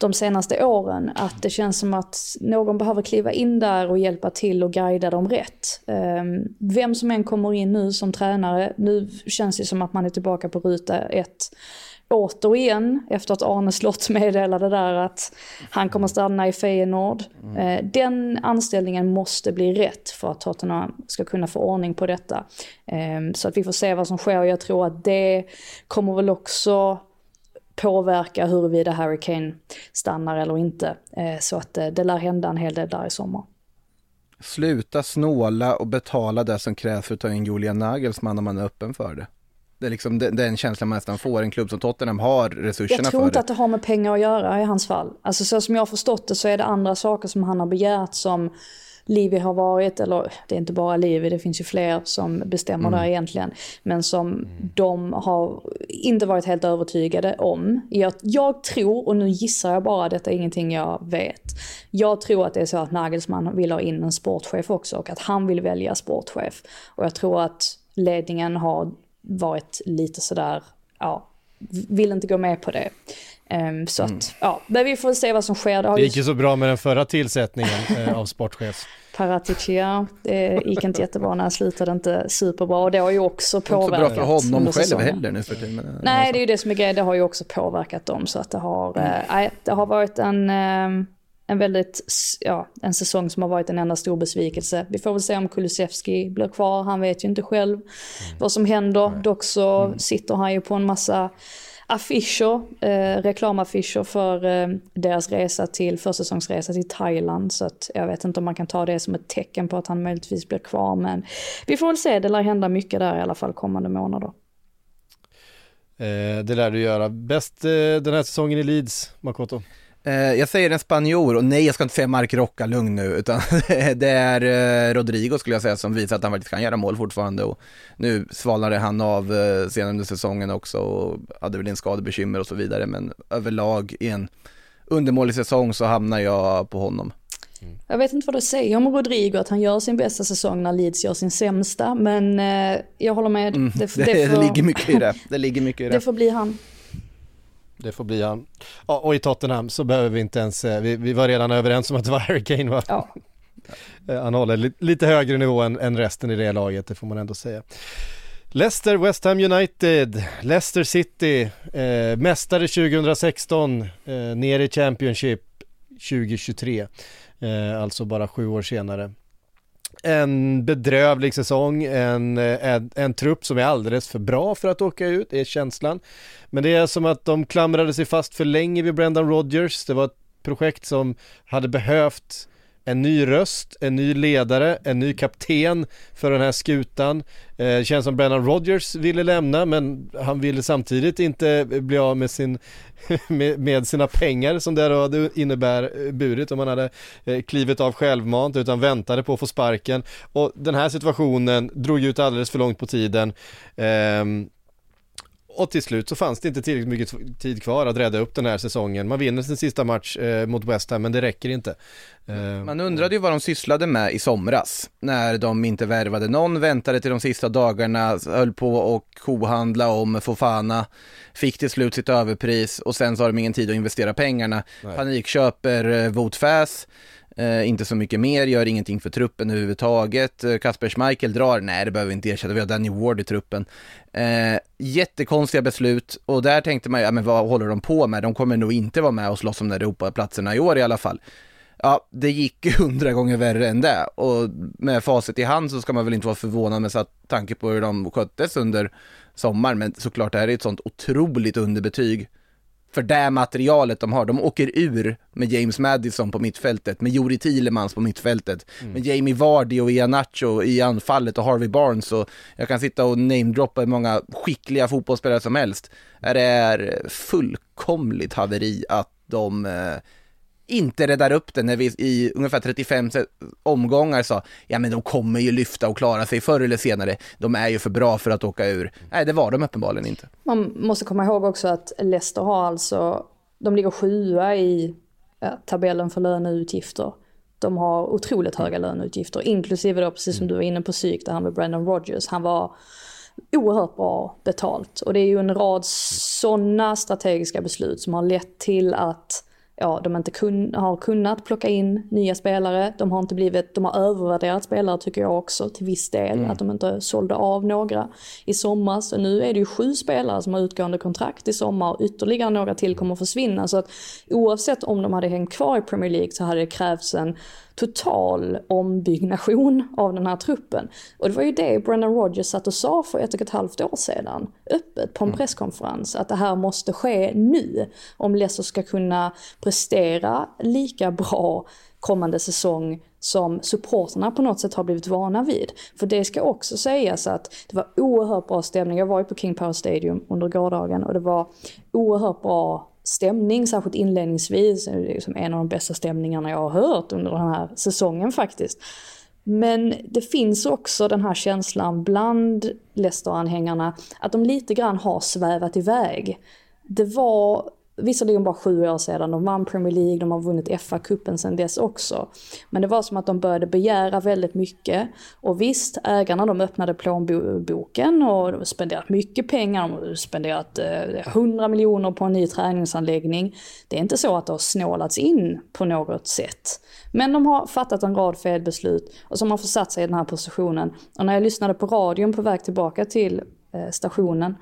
de senaste åren. Att det känns som att någon behöver kliva in där och hjälpa till och guida dem rätt. Ehm, vem som än kommer in nu som tränare, nu känns det som att man är tillbaka på ruta ett återigen efter att Arne Slott meddelade där att han kommer stanna i Feyenoord. Mm. Den anställningen måste bli rätt för att Tottenham ska kunna få ordning på detta. Ehm, så att vi får se vad som sker. Jag tror att det kommer väl också påverka huruvida Harry Kane stannar eller inte. Eh, så att eh, det lär hända en hel del där i sommar. Sluta snåla och betala det som krävs för att ta in Julian Nagelsmann om man är öppen för det. Det är liksom den, känslan man nästan får. En klubb som Tottenham har resurserna för det. Jag tror inte att det har med pengar att göra i hans fall. Alltså så som jag har förstått det så är det andra saker som han har begärt som Livi har varit, eller det är inte bara Livi, det finns ju fler som bestämmer mm. där egentligen. Men som mm. de har inte varit helt övertygade om. Jag, jag, tror, och nu gissar jag bara, detta är ingenting jag vet. Jag tror att det är så att Nagelsmann vill ha in en sportchef också och att han vill välja sportchef. Och jag tror att ledningen har varit lite sådär, ja, vill inte gå med på det. Um, så mm. att, ja, men vi får se vad som sker. Det, det gick ju så bra med den förra tillsättningen eh, av sportchef. Paratici, ja, det gick inte jättebra när han slutade inte superbra och det har ju också påverkat. Det är inte så bra för honom själv heller nu för tiden. Nej, det är ju det som är grejen, det har ju också påverkat dem så att det har, mm. äh, det har varit en, äh, en väldigt, ja, en säsong som har varit en enda stor besvikelse. Vi får väl se om Kulusevski blir kvar, han vet ju inte själv mm. vad som händer. Mm. Dock så mm. sitter han ju på en massa affischer, eh, reklamaffischer för eh, deras resa till, försäsongsresa till Thailand. Så att jag vet inte om man kan ta det som ett tecken på att han möjligtvis blir kvar. Men vi får väl se, det lär hända mycket där i alla fall kommande månader. Eh, det lär du göra. Bäst eh, den här säsongen i Leeds, Makoto? Eh, jag säger en spanjor och nej jag ska inte säga Mark Rocca, lugn nu, utan det är eh, Rodrigo skulle jag säga som visar att han faktiskt kan göra mål fortfarande och nu svalnade han av eh, senare under säsongen också och hade väl en skadebekymmer och så vidare men överlag i en undermålig säsong så hamnar jag på honom. Mm. Jag vet inte vad du säger om Rodrigo, att han gör sin bästa säsong när Leeds gör sin sämsta, men jag håller med. Mm, det, det, det, får, det ligger mycket i det. Det ligger mycket i det. Det får bli han. Det får bli han. Ja, och i Tottenham så behöver vi inte ens, eh, vi, vi var redan överens om att det var Harry Kane va? Ja. Eh, han håller li, lite högre nivå än, än resten i det laget, det får man ändå säga. Leicester, West Ham United, Leicester City, eh, mästare 2016, eh, ner i Championship 2023, eh, alltså bara sju år senare en bedrövlig säsong, en, eh, en, en, trupp som är alldeles för bra för att åka ut, är känslan. Men det är som att de klamrade sig fast för länge vid Brendan Rodgers. Det var ett projekt som hade behövt en ny röst, en ny ledare, en ny kapten för den här skutan. Eh, känns som Brennan Rodgers ville lämna men han ville samtidigt inte bli av med, sin, med, med sina pengar som det hade innebär eh, burit om han hade eh, klivit av självmant utan väntade på att få sparken. Och den här situationen drog ut alldeles för långt på tiden. Ehm, och till slut så fanns det inte tillräckligt mycket tid kvar att rädda upp den här säsongen. Man vinner sin sista match eh, mot West Ham men det räcker inte. Eh, Man undrade ju vad de sysslade med i somras när de inte värvade någon, väntade till de sista dagarna, höll på och kohandla om Fofana, fick till slut sitt överpris och sen så har de ingen tid att investera pengarna. Nej. Panikköper eh, Votfäs Eh, inte så mycket mer, gör ingenting för truppen överhuvudtaget. Eh, Kasper Schmeichel drar, nej det behöver vi inte ersätta, vi har Danny Ward i truppen. Eh, jättekonstiga beslut och där tänkte man ju, ja men vad håller de på med? De kommer nog inte vara med och slåss om de där Europaplatserna i år i alla fall. Ja, det gick ju hundra gånger värre än det och med facit i hand så ska man väl inte vara förvånad med tanke på hur de sköttes under sommaren, men såklart det här är ett sånt otroligt underbetyg för det materialet de har. De åker ur med James Madison på mittfältet, med Jori Thielemans på mittfältet, med Jamie Vardy och Ianacho i anfallet och Harvey Barnes och jag kan sitta och namedroppa hur många skickliga fotbollsspelare som helst. Det är fullkomligt haveri att de eh, inte räddar upp det när vi i ungefär 35 omgångar sa ja men de kommer ju lyfta och klara sig förr eller senare, de är ju för bra för att åka ur. Nej det var de uppenbarligen inte. Man måste komma ihåg också att Leicester har alltså, de ligger sjua i tabellen för löneutgifter. De har otroligt höga löneutgifter, inklusive då precis som du var inne på psyk, där han med Brandon Rogers, Han var oerhört bra betalt. Och det är ju en rad sådana strategiska beslut som har lett till att ja, de inte kun, har kunnat plocka in nya spelare. De har inte blivit, de har övervärderat spelare tycker jag också till viss del. Att de inte sålde av några i sommar. Så nu är det ju sju spelare som har utgående kontrakt i sommar och ytterligare några till kommer att försvinna. Så att oavsett om de hade hängt kvar i Premier League så hade det krävts en total ombyggnation av den här truppen. Och det var ju det Brendan Rodgers satt och sa för ett och ett halvt år sedan, öppet på en presskonferens, att det här måste ske nu om Leicester ska kunna prestera lika bra kommande säsong som supporterna på något sätt har blivit vana vid. För det ska också sägas att det var oerhört bra stämning. Jag var ju på King Power Stadium under gårdagen och det var oerhört bra stämning, särskilt inledningsvis. Det är liksom en av de bästa stämningarna jag har hört under den här säsongen faktiskt. Men det finns också den här känslan bland Leicester-anhängarna att de lite grann har svävat iväg. Det var visserligen bara sju år sedan, de vann Premier League, de har vunnit FA-cupen sedan dess också. Men det var som att de började begära väldigt mycket. Och visst, ägarna de öppnade plånboken och de spenderat mycket pengar, de har spenderat eh, 100 miljoner på en ny träningsanläggning. Det är inte så att det har snålats in på något sätt. Men de har fattat en rad felbeslut och som har försatt sig i den här positionen. Och när jag lyssnade på radion på väg tillbaka till eh, stationen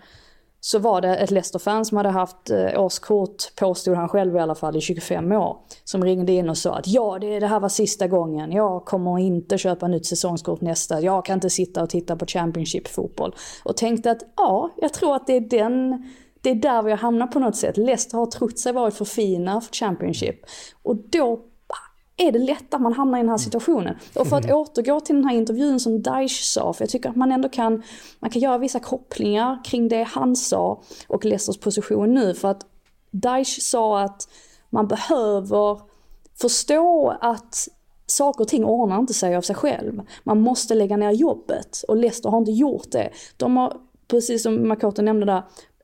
så var det ett Leicester-fan som hade haft eh, årskort, påstod han själv i alla fall, i 25 år. Som ringde in och sa att ja, det, det här var sista gången. Jag kommer inte köpa nytt säsongskort nästa. Jag kan inte sitta och titta på Championship-fotboll. Och tänkte att ja, jag tror att det är den det är där vi har hamnat på något sätt. Leicester har trott sig varit för fina för Championship. Och då är det lätt att man hamnar i den här situationen. Och för att återgå till den här intervjun som Daesh sa, för jag tycker att man ändå kan, man kan göra vissa kopplingar kring det han sa och Leicesters position nu. För att Daesh sa att man behöver förstå att saker och ting ordnar inte sig av sig själv. Man måste lägga ner jobbet och Leicester har inte gjort det. De har, precis som Makoto nämnde där,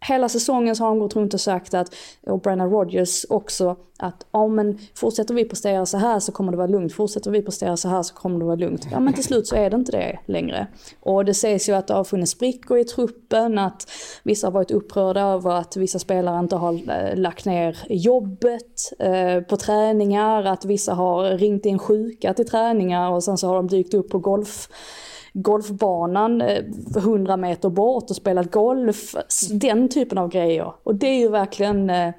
hela säsongen så har de gått runt och sagt att, och Brenna Rodgers också, att ja men fortsätter vi prestera så här så kommer det vara lugnt, fortsätter vi prestera så här så kommer det vara lugnt. Ja men till slut så är det inte det längre. Och det sägs ju att det har funnits sprickor i truppen, att vissa har varit upprörda över att vissa spelare inte har eh, lagt ner jobbet eh, på träningar, att vissa har ringt in sjuka till träningar och sen så har de dykt upp på golf golfbanan eh, 100 meter bort och spelat golf. Den typen av grejer. Och det är ju verkligen, eh,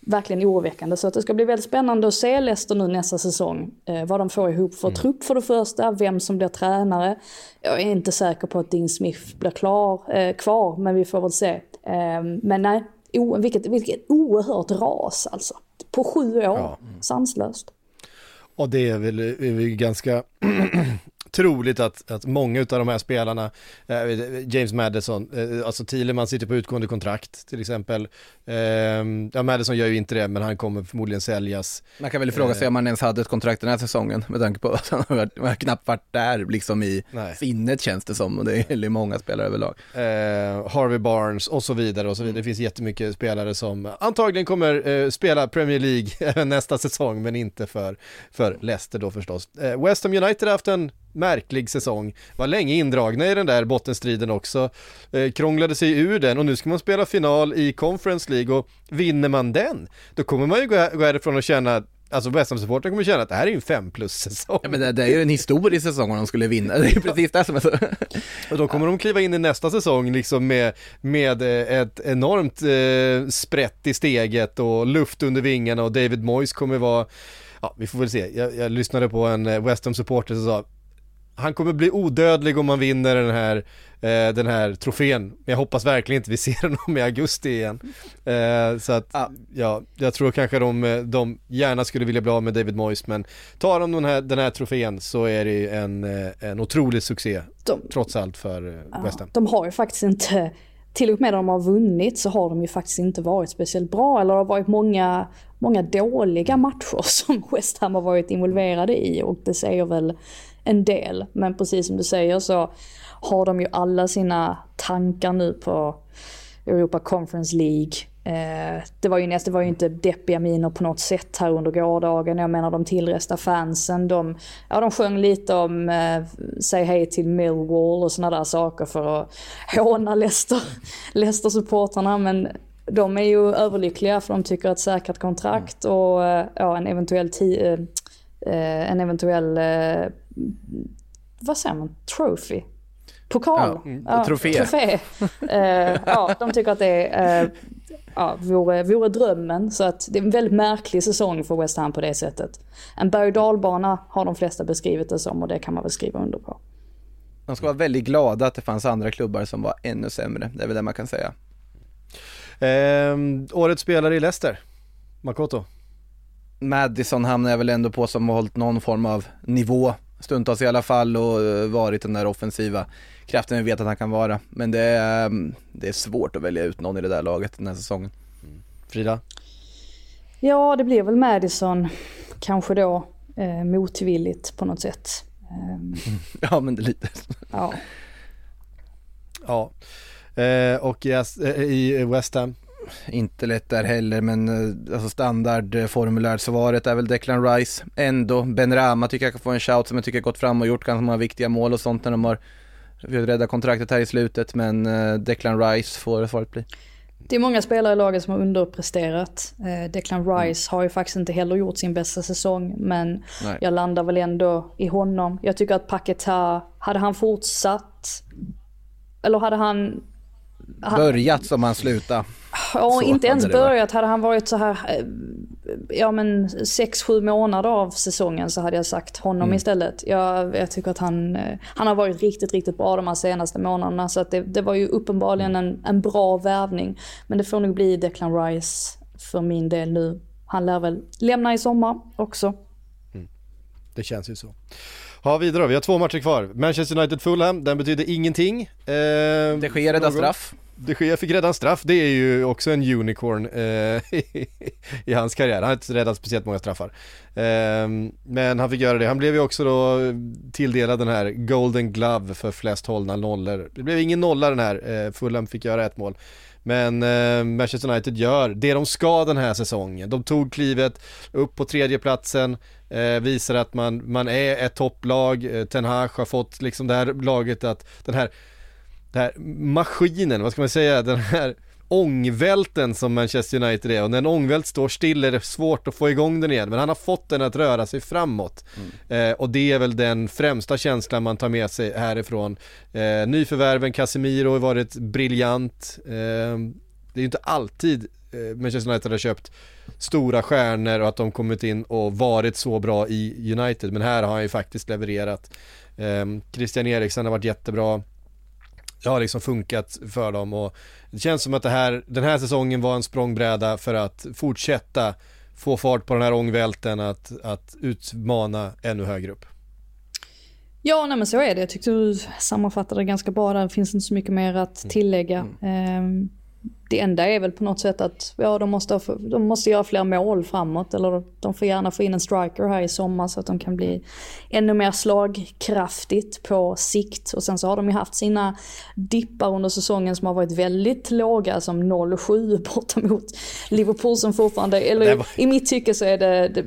verkligen oroväckande. Så att det ska bli väldigt spännande att se Leicester nu nästa säsong. Eh, vad de får ihop för trupp för det första, vem som blir tränare. Jag är inte säker på att Dean Smith blir klar, eh, kvar, men vi får väl se. Eh, men nej, o, vilket, vilket oerhört ras alltså. På sju år, Ja. sanslöst. Och det är väl, är väl ganska troligt att, att många av de här spelarna, eh, James Madison, eh, alltså Thielemann sitter på utgående kontrakt till exempel. Eh, ja, Madison gör ju inte det, men han kommer förmodligen säljas. Man kan väl fråga sig om han ens hade ett kontrakt den här säsongen med tanke på att han har varit- har knappt varit där liksom i Nej. sinnet känns det som och det är många spelare överlag. Eh, Harvey Barnes och så vidare och så vidare. Det finns jättemycket spelare som antagligen kommer eh, spela Premier League även nästa säsong, men inte för, för Leicester då förstås. Eh, West Ham United har haft en märklig säsong, var länge indragna i den där bottenstriden också, eh, krånglade sig ur den och nu ska man spela final i Conference League och vinner man den, då kommer man ju gå, gå härifrån och känna alltså West Ham-supporten kommer känna att det här är ju en 5 plus-säsong. Ja, men det, det är ju en historisk säsong om de skulle vinna, det är ju precis det som är så. Och då kommer de kliva in i nästa säsong liksom med, med eh, ett enormt eh, sprätt i steget och luft under vingarna och David Moyes kommer vara, ja vi får väl se, jag, jag lyssnade på en eh, West Ham-supporter som sa han kommer bli odödlig om han vinner den här, eh, den här trofén. Men jag hoppas verkligen inte vi ser honom i augusti igen. Eh, så att, Ja. ja, jag tror kanske de, eh, de gärna skulle vilja bli av med David Moyes, men tar de den här, den här trofén så är det ju en, eh, en otrolig succé, De, trots allt för eh, West Ham. de har ju faktiskt inte, till och med när de har vunnit så har de ju faktiskt inte varit speciellt bra. Eller det har varit många, många dåliga matcher som West Ham har varit involverade i och det säger väl en del. Men precis som du säger så har de ju alla sina tankar nu på Europa Conference League. Eh, det var ju nästan, det var ju inte deppiga miner på något sätt här under gårdagen. Jag menar de tillresta fansen, de, ja, de sjöng lite om eh, säg hej till Millwall och sådana där saker för att håna Leicester, Leicester-supportrarna. Men de är ju överlyckliga för de tycker att säkrat kontrakt och eh, ja, en eventuell, ti- eh, eh, en eventuell vad säger man, trophy? Pokal? Ja, trofé. trofé. Eh, ja, de tycker att det eh, ja, vore, vore drömmen. Så att det är en väldigt märklig säsong för West Ham på det sättet. En berg dalbana har de flesta beskrivit det som och det kan man väl skriva under på. De ska vara väldigt glada att det fanns andra klubbar som var ännu sämre, det är väl det man kan säga. Ehm, årets spelare i Leicester, Makoto. Madison hamnar jag väl ändå på som har hållit någon form av nivå, stundtals i alla fall och eh, varit den där offensiva kraften vi vet att han kan vara. Men det är, mm, det är svårt att välja ut någon i det där laget den här säsongen. Frida? Ja, det blir väl Madison kanske då eh, motvilligt på något sätt. Ehm, Ja men det är lite ja. Ja. Eh, och i, As- eh, i West Ham, inte lätt där heller men eh, alltså standardformulärsvaret är väl Declan Rice. Ändå, Ben Rama tycker jag kan få en shout som jag tycker har gått fram och gjort ganska många viktiga mål och sånt när de har räddat kontraktet här i slutet men eh, Declan Rice får svaret bli. Det är många spelare i laget som har underpresterat. Eh, Declan Rice har ju faktiskt inte heller gjort sin bästa säsong men Nej. jag landar väl ändå i honom. Jag tycker att Paketa, hade han fortsatt eller hade han Börjat som han slutade. Ja, inte ens börjat. Hade han varit så här, eh, ja men 6-7 månader av säsongen så hade jag sagt honom Mm. istället. Jag, jag tycker att han, eh, han har varit riktigt, riktigt bra de här senaste månaderna. Så att det, det var ju uppenbarligen en, en bra värvning. Men det får nog bli Declan Rice för min del nu. Han lär väl lämna i sommar också. det känns ju så. Ja, vidare. Vi har två matcher kvar. Manchester United-Fulham, den betyder ingenting. Eh, Det sker redan straff. De Gea fick redan straff, det är ju också en unicorn eh, i hans karriär. Han har inte räddat speciellt många straffar. Eh, men han fick göra det. Han blev ju också då tilldelad den här Golden Glove för flest hållna nollor. Det blev ingen nolla den här, eh, Fulham fick göra ett mål. Men eh, Manchester United gör det de ska den här säsongen. De tog klivet upp på tredje platsen eh, visar att man, man är ett topplag. Eh, Ten Hag har fått liksom det här laget att, den här den här maskinen, vad ska man säga, den här ångvälten som Manchester United är. Och när en ångvält står still är det svårt att få igång den igen. Men han har fått den att röra sig framåt. Eh, och det är väl den främsta känslan man tar med sig härifrån. Eh, nyförvärven Casemiro har varit briljant. Eh, det är ju inte alltid eh, Manchester United har köpt stora stjärnor och att de kommit in och varit så bra i United men här har han ju faktiskt levererat eh, Christian Eriksen har varit jättebra det har liksom funkat för dem och det känns som att det här, den här säsongen var en språngbräda för att fortsätta få fart på den här ångvälten att, att utmana ännu högre upp. Ja, nej men så är det. Jag tyckte du sammanfattade det ganska bra där. Det finns inte så mycket mer att tillägga. Ehm, Det enda är väl på något sätt att ja, de, måste, ha- de måste göra fler mål framåt. Eller de får gärna få in en striker här i sommar så att de kan bli ännu mer slagkraftigt på sikt. Och sen så har de ju haft sina dippar under säsongen som har varit väldigt låga. Som 0-7 borta mot Liverpool som fortfarande, eller var- i mitt tycke så är det det,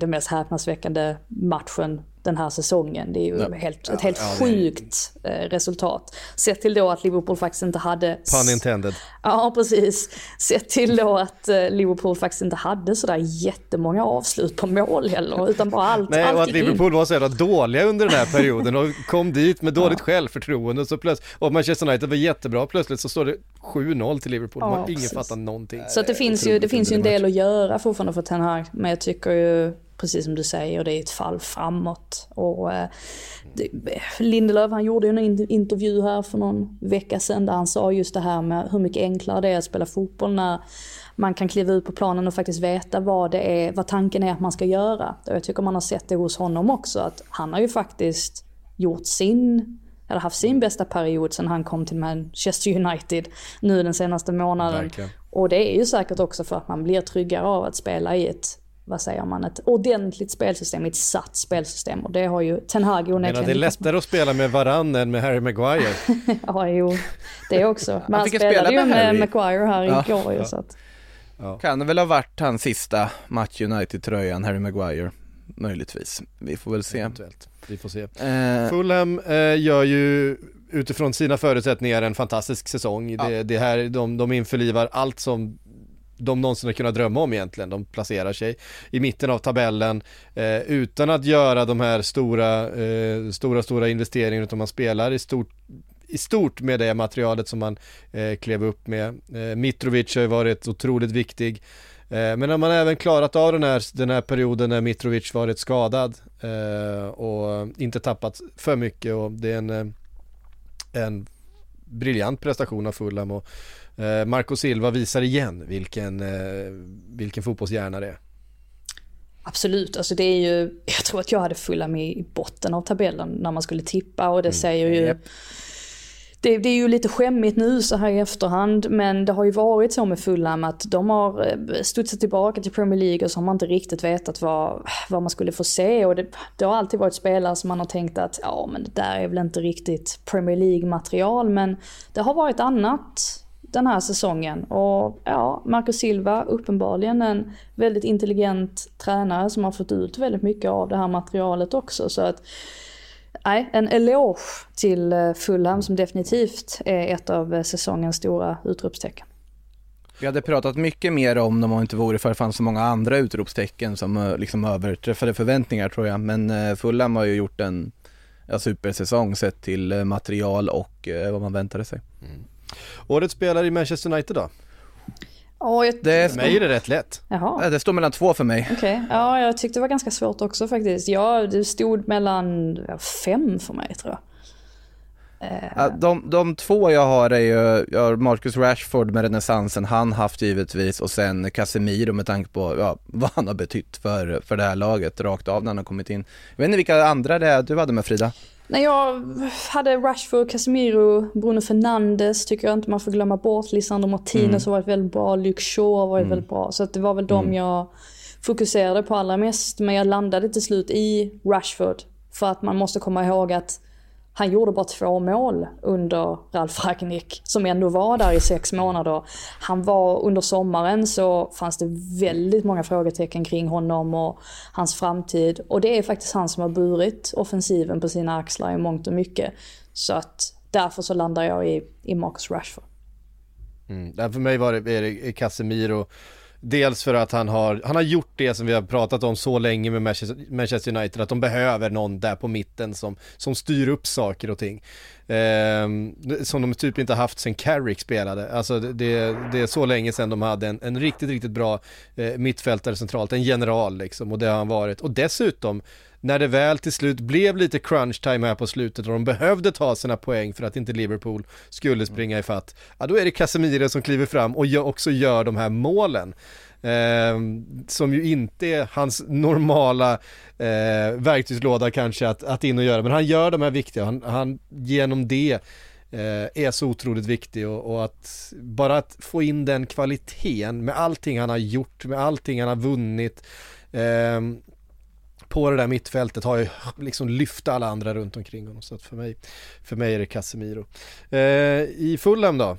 det mest häpnadsväckande matchen den här säsongen. Det är ju Ja. helt, ett helt ja, det är- sjukt eh, resultat. Sett till då att Liverpool faktiskt inte hade... Pun intended. Ja, precis. Sett till då att eh, Liverpool faktiskt inte hade sådär jättemånga avslut på mål heller, utan bara allt, Nej, allt och att gick in. Liverpool var så jävla dåliga under den här perioden och kom dit med dåligt självförtroende så plötsligt, och Manchester United var jättebra, plötsligt så står det 7-0 till Liverpool, Ja, man, ingen fattar någonting. Så att det finns ju, det finns ju en del att göra fortfarande för Ten Hag. Men jag tycker ju, precis som du säger, det är ett fall framåt. Och eh, Lindelöf han gjorde ju en in- intervju här för någon vecka sedan där han sa just det här med hur mycket enklare det är att spela fotboll när man kan kliva ut på planen och faktiskt veta vad det är, vad tanken är att man ska göra. Och jag tycker man har sett det hos honom också, att han har ju faktiskt gjort sin eller haft sin bästa period sedan han kom till Manchester United nu den senaste månaden. Verkligen. Och det är ju säkert också för att man blir tryggare av att spela i ett, vad säger man, ett ordentligt spelsystem, ett satt spelsystem. Och det har ju Ten Hag onekligen det är lättare att spela med Varann än med Harry Maguire. Ja, jo, det också. Men han ju spelade spela ju med med Harry. Maguire här Ja. igår ju, så att, Kan det väl ha varit hans sista match United-tröjan, Harry Maguire. Möjligtvis. Vi får väl se. Eventuellt. Vi får se. Eh, Fulham eh, gör ju utifrån sina förutsättningar en fantastisk säsong. Det, det här, de, de införlivar allt som de någonsin har kunnat drömma om egentligen. De placerar sig i mitten av tabellen eh, utan att göra de här stora, eh, stora, stora investeringarna utan man spelar i stort i stort med det materialet som man eh, klev upp med. Eh, Mitrovic har ju varit otroligt viktig. Eh, men har man även klarat av den här, den här perioden när Mitrovic varit skadad eh, och inte tappat för mycket och det är en, eh, en briljant prestation av Fulham och eh, Marco Silva visar igen vilken, eh, vilken fotbollshjärna det är. Absolut, alltså det är ju, jag tror att jag hade Fulham i botten av tabellen när man skulle tippa och det säger ju Japp det, det är ju lite skämmigt nu så här i efterhand, men det har ju varit så med Fulham att de har eh, studsat tillbaka till Premier League och så har man inte riktigt vetat vad, vad man skulle få se. Och det, det har alltid varit spelare som man har tänkt att ja, men det där är väl inte riktigt Premier League-material, men det har varit annat den här säsongen. Och ja, Marco Silva, uppenbarligen en väldigt intelligent tränare som har fått ut väldigt mycket av det här materialet också. Så att Nej, en eloge till eh, Fulham som definitivt är ett av eh, säsongens stora utropstecken. Vi hade pratat mycket mer om dem om det inte vore för att det fanns så många andra utropstecken som eh, liksom överträffade förväntningar tror jag. Men Fulham har ju gjort en ja, supersäsong sett till material och eh, vad man väntade sig. Årets spelare i Manchester United då? Ja, jag... Det, För mig är det rätt lätt. Jaha, Ja, det står mellan två för mig. okej. Ja, jag tyckte det var ganska svårt också faktiskt. Ja, det stod mellan fem för mig tror jag. Ja, de, de två jag har är ju, jag har Marcus Rashford med renässansen han haft givetvis och sen Casemiro med tanke på ja, vad han har betytt för, för det här laget rakt av när han har kommit in. Jag vet inte vilka andra det är du hade med Frida? Nej, jag hade Rashford, Casemiro, Bruno Fernandes tycker jag inte man får glömma bort. Lisandro Martinez har varit väldigt bra, Luke Shaw har varit väldigt bra. Så det var väl de jag fokuserade på allra mest. Men jag landade till slut i Rashford. För att man måste komma ihåg att han gjorde bara två mål under Ralf Ragnik som ändå var där i sex månader. Han var under sommaren så fanns det väldigt många frågetecken kring honom och hans framtid. Och det är faktiskt han som har burit offensiven på sina axlar i mångt och mycket. Så att därför så landar jag i, i Marcus Rashford. Mm. För mig var det, är det Casemiro Dels för att han har, han har gjort det som vi har pratat om så länge med Manchester, United, att de behöver någon där på mitten som, som styr upp saker och ting. Eh, som de typ inte haft sen Carrick spelade. Alltså det, det, det är så länge sedan de hade en, en riktigt, riktigt bra eh, mittfältare centralt, en general liksom, och det har han varit. Och dessutom, när det väl till slut blev lite crunch time här på slutet och de behövde ta sina poäng för att inte Liverpool skulle springa ifatt, ja då är det Casemiro som kliver fram och också gör de här målen. Eh, som ju inte är hans normala eh, verktygslåda kanske att, att in och göra, men han gör de här viktiga, han, han genom det eh, är så otroligt viktig och, och att bara att få in den kvaliteten med allting han har gjort, med allting han har vunnit eh, på det där mittfältet har ju liksom lyft alla andra runt omkring honom så att för mig, för mig är det Casemiro. Eh, I Fulham då?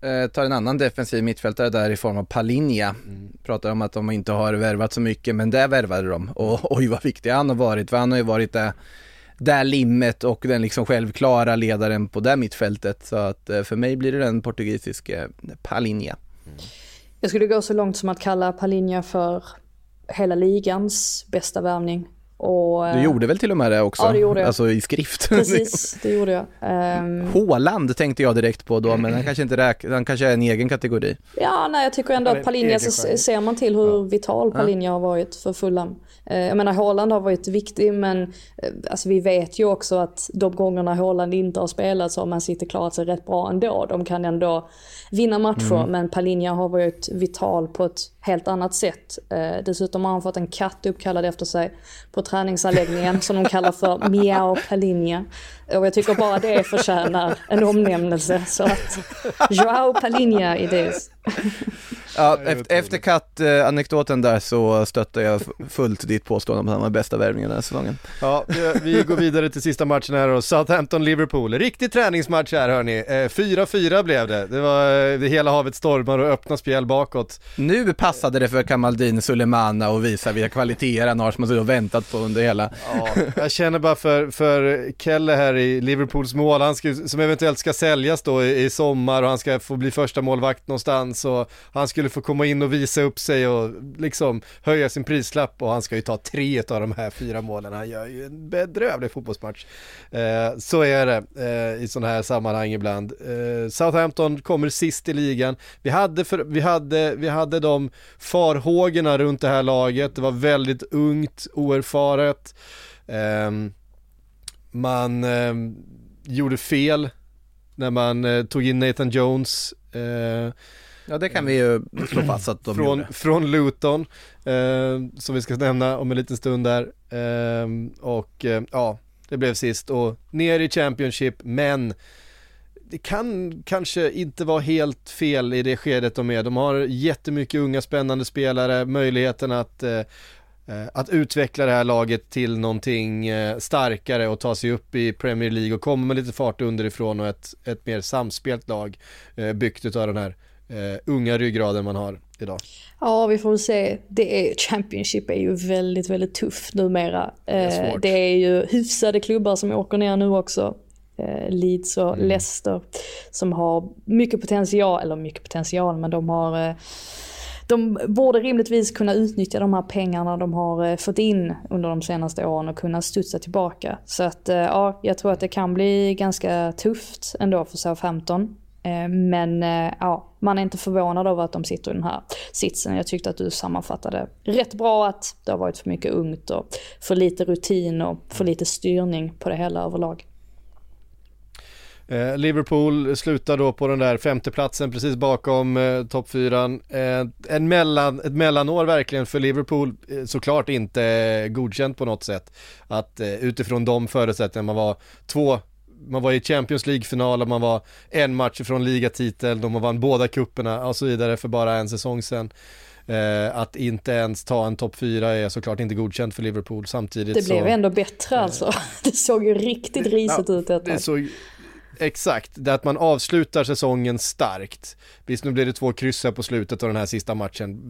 eh, tar en annan defensiv mittfältare där i form av Palinja. Pratar om att de inte har värvat så mycket, men där värvade de. Och oj vad viktig han har varit, för han har ju varit där, där limmet och den liksom självklara ledaren på det mittfältet. Så att eh, för mig blir det den portugisiske Palinja. Jag skulle gå så långt som att kalla Palinja för hela ligans bästa värvning. Och, Du eh, gjorde väl till och med det också? Ja, det gjorde jag. Alltså i skrift. Precis, det gjorde jag. Ehm, Håland tänkte jag direkt på då, men han kanske inte räknar, han kanske är en egen kategori. Ja, nej, jag tycker ändå att Palinja, ser man till hur vital Palinja har varit för Fulham. Eh, Jag menar, Haaland har varit viktig, men eh, alltså, vi vet ju också att de gångerna Haaland inte har spelat så har man sitter klarat sig rätt bra ändå. De kan ändå vinna matcher, men Palinja har varit vital på ett helt annat sätt. Dessutom har han fått en katt uppkallad efter sig på träningsanläggningen som de kallar för Miao Palinja. Och jag tycker bara det förtjänar en omnämnelse. Så att Joao Palinja i det. Ja, efter, efter katt-anekdoten där så stöttar jag fullt ditt påstående om att han var bästa värvningen den här säsongen. Ja, vi- går vidare till sista matchen här då, Southampton-Liverpool. Riktig träningsmatch här hörni. Eh, 4-4 blev det. Det var eh, det hela havet stormar och öppna spjäll bakåt. Nu passade det för Kamaldin Sulemana att visa vilka kvaliteter han har som har suttit och väntat på under hela... Ja, jag känner bara för, för Kelle här i Liverpools mål, han ska, som eventuellt ska säljas då i, i sommar och han ska få bli första målvakt någonstans och han skulle få komma in och visa upp sig och liksom höja sin prislapp och han ska ju ta tre av de här fyra målen. Han gör ju en bedrövlig fotbollsmatch. Eh, så är det eh, i sådana här sammanhang ibland. Eh, Southampton kommer sist i ligan. Vi hade, för, vi, hade, vi hade de farhågorna runt det här laget, det var väldigt ungt, oerfaret. Ehm, man ehm, gjorde fel när man eh, tog in Nathan Jones eh, Ja det kan vi ju slå fast att de från, gjorde. från Luton, eh, som vi ska nämna om en liten stund där. Ehm, och eh, ja, det blev sist och ner i Championship, men det kan kanske inte vara helt fel i det skedet de är. De har jättemycket unga spännande spelare, möjligheten att eh, eh, att utveckla det här laget till någonting eh, starkare och ta sig upp i Premier League och komma med lite fart underifrån och ett, ett mer samspelt lag eh, byggt utav den här eh, unga ryggraden man har idag. Ja, vi får väl se. Det är, Championship är ju väldigt, väldigt tufft numera. är Eh, svårt. det är ju hyfsade klubbar som åker ner nu också. Eh, Leeds och Mm. Leicester som har mycket potential, eller mycket potential, men de har eh, de borde rimligtvis kunna utnyttja de här pengarna de har eh, fått in under de senaste åren och kunna studsa tillbaka. Så att eh, ja, jag tror att det kan bli ganska tufft ändå för Southampton. Eh, men ja, man är inte förvånad över att de sitter i den här sitsen. Jag tyckte att du sammanfattade rätt bra att det har varit för mycket ungt och för lite rutin och för lite styrning på det hela överlag. Eh, Liverpool slutar då på den där femteplatsen precis bakom eh, toppfyran. Eh, en mellan, ett mellanår verkligen för Liverpool, eh, såklart inte eh, godkänt på något sätt. Att eh, utifrån de förutsättningarna, man var två man var i Champions League-final och man var en match från ligatiteln och man vann båda kupperna och så vidare för bara en säsong sedan. Eh, att inte ens ta en topp fyra är såklart inte godkänt för Liverpool samtidigt Det blev så... ändå bättre alltså. Det såg ju riktigt risigt ut ett Det tag exakt, det är att man avslutar säsongen starkt. Visst nu blir det två kryss här på slutet av den här sista matchen,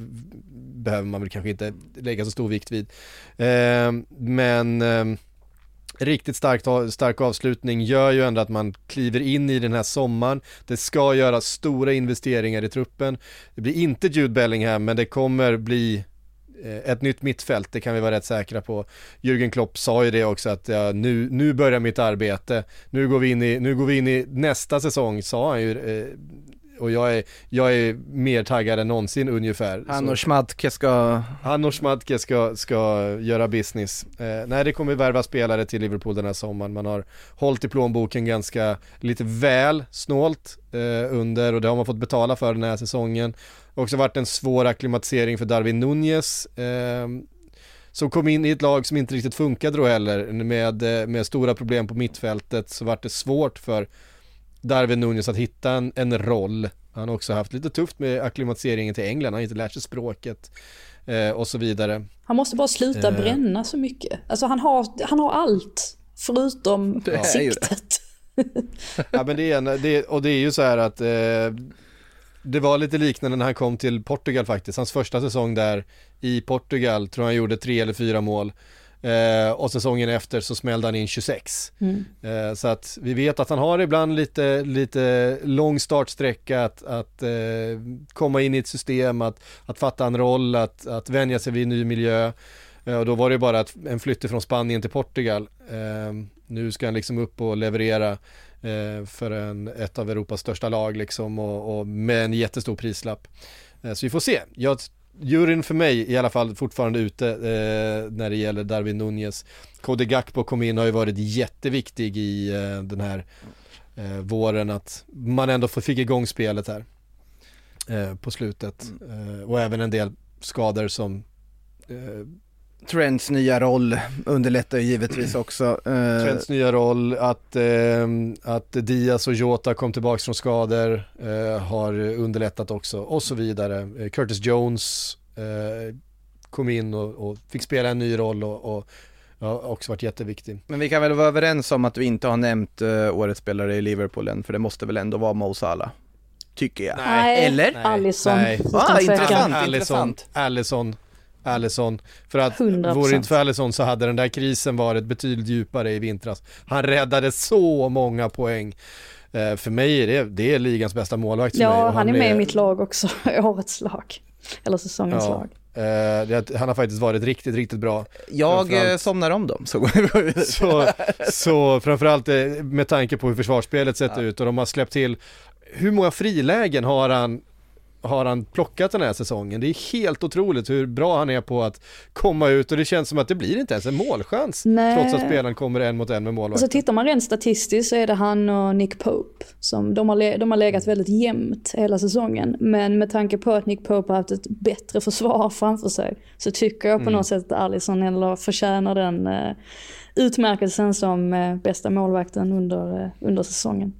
behöver man väl kanske inte lägga så stor vikt vid. Eh, men eh, riktigt starkt, stark avslutning gör ju ändå att man kliver in i den här sommaren. Det ska göras stora investeringar i truppen. Det blir inte Jude Bellingham, men det kommer bli ett nytt mittfält, det kan vi vara rätt säkra på. Jürgen Klopp sa ju det också att ja, nu, nu börjar mitt arbete, nu går, vi in i, nu går vi in i nästa säsong, sa han ju. Eh, och jag är, jag är mer taggad än någonsin ungefär. Han och Schmadtke ska... han och Schmadtke ska, ska göra business. Eh, nej, det kommer värva spelare till Liverpool den här sommaren. Man har hållit i plånboken ganska, lite väl snålt eh, under och det har man fått betala för den här säsongen. Också varit en svår akklimatisering för Darwin Nunez. Eh, som kom in i ett lag som inte riktigt funkade då heller med, eh, med stora problem på mittfältet så vart det svårt för Darwin Nunez att hitta en, en roll. Han har också haft lite tufft med akklimatiseringen till England, han har inte lärt sig språket eh, och så vidare. Han måste bara sluta Eh. bränna så mycket. Alltså han har, han har allt förutom siktet. Ja men det är, en- det, och det är ju så här att eh, det var lite liknande när han kom till Portugal faktiskt. Hans första säsong där i Portugal tror jag han gjorde tre eller fyra mål. Eh, och säsongen efter så smällde han in 26. Mm. Eh, så att vi vet att han har ibland lite, lite lång startsträcka att, att eh, komma in i ett system, att, att fatta en roll, att, att vänja sig vid en ny miljö. Eh, och då var det bara ett, en flytt från Spanien till Portugal. Eh, nu ska han liksom upp och leverera eh, för en, ett av Europas största lag liksom och, och med en jättestor prislapp. Så vi får se. Jag, juryn för mig i alla fall fortfarande ute eh, när det gäller Darwin Nunez. Cody Gakpo kom in och har ju varit jätteviktig i eh, den här eh, våren att man ändå fick igång spelet här på slutet. Eh, och även en del skador som Trents nya roll underlättar ju givetvis också. Eh, Trents nya roll, att, eh, att Diaz och Jota kom tillbaka från skador eh, har underlättat också och så vidare. Eh, Curtis Jones eh, kom in och, och fick spela en ny roll och, och ja, också varit jätteviktig. Men vi kan väl vara överens om att du inte har nämnt uh, årets spelare i Liverpool än, för det måste väl ändå vara Mo Salah? Tycker jag. Nej, Eller? Nej. Alisson, Nej. Ah, tvekan. intressant. Allison, Allison, Allison. För att 100%. vore det inte för Allison så hade den där krisen varit betydligt djupare i vintras. Han räddade så många poäng. Eh, för mig är det, det är ligans bästa målvakt. Ja, och han är med i blev- mitt lag också, årets lag. Eller säsongens Ja. lag. Det, han har faktiskt varit riktigt, riktigt bra. Jag Framförallt- eh, somnar om dem, så går vi. Så, så framförallt med tanke på hur försvarsspelet sett ut och de har släppt till, hur många frilägen har han har han plockat den här säsongen. Det är helt otroligt hur bra han är på att komma ut och det känns som att det blir inte ens en målchans Nej. trots att spelaren kommer en mot en med målvakten. Alltså tittar man rent statistiskt så är det han och Nick Pope som de har, de har legat väldigt jämnt hela säsongen. Men med tanke på att Nick Pope har haft ett bättre försvar framför sig så tycker jag på något sätt att Alisson eller förtjänar den eh, utmärkelsen som eh, bästa målvakten under, eh, under säsongen.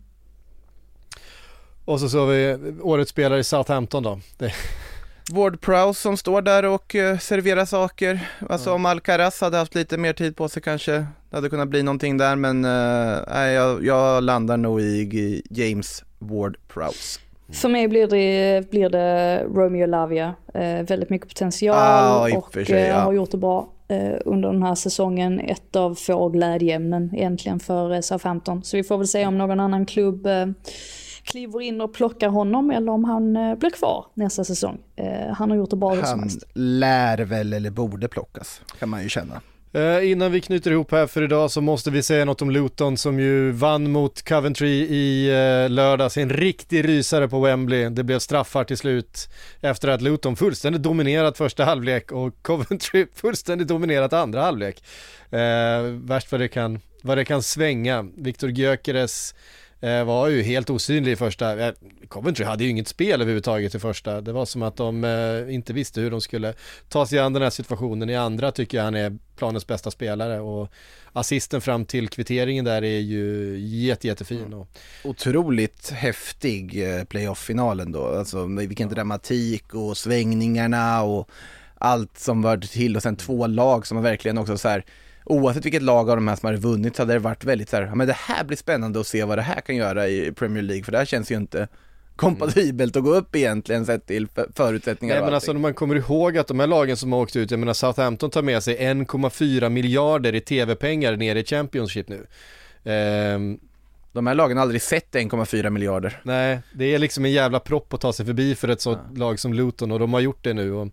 Och så så har vi årets spelare i Southampton då. Det, Ward Prowse som står där och eh, serverar saker. Alltså om Alcaraz hade haft lite mer tid på sig kanske det hade kunnat bli någonting där men eh, nej, jag, jag landar nog i James Ward Prowse. För mig blir det, blir det Romeo Lavia. Eh, väldigt mycket potential Ah, och sig, eh, ja. har gjort det bra eh, under den här säsongen. Ett av få glädjeämnen egentligen för eh, Southampton. Så vi får väl se om någon annan klubb eh, kliver in och plockar honom eller om han eh, blir kvar nästa säsong. Eh, han har gjort det bra hur som Han helst. lär väl eller borde plockas kan man ju känna. Eh, innan vi knyter ihop här för idag så måste vi säga något om Luton som ju vann mot Coventry i lördags. En riktig rysare på Wembley. Det blev straffar till slut efter att Luton fullständigt dominerat första halvlek och Coventry fullständigt dominerat andra halvlek. Värst vad det kan, vad det kan svänga. Viktor Gyökeres var ju helt osynlig i första. Eh, Coventry hade ju inget spel överhuvudtaget i första. Det var som att de eh, inte visste hur de skulle ta sig an den här situationen. I andra tycker jag han är planens bästa spelare och assisten fram till kvitteringen där är ju jätte, jättefin. Och, Otroligt häftig eh, playoff-finalen då, alltså vilken dramatik och svängningarna och allt som var till och sen två lag som verkligen också så här Oavsett vilket lag av de här som hade vunnit så hade det varit väldigt så här, ja men det här blir spännande att se vad det här kan göra i Premier League för det här känns ju inte kompatibelt att gå upp egentligen sett till för- förutsättningar Nej men alltså när man kommer ihåg att de här lagen som har åkt ut, jag menar Southampton tar med sig 1,4 miljarder i tv-pengar ner i Championship nu. Ehm, De här lagen har aldrig sett 1,4 miljarder. nej, det är liksom en jävla propp att ta sig förbi för ett sånt lag som Luton och de har gjort det nu. Och,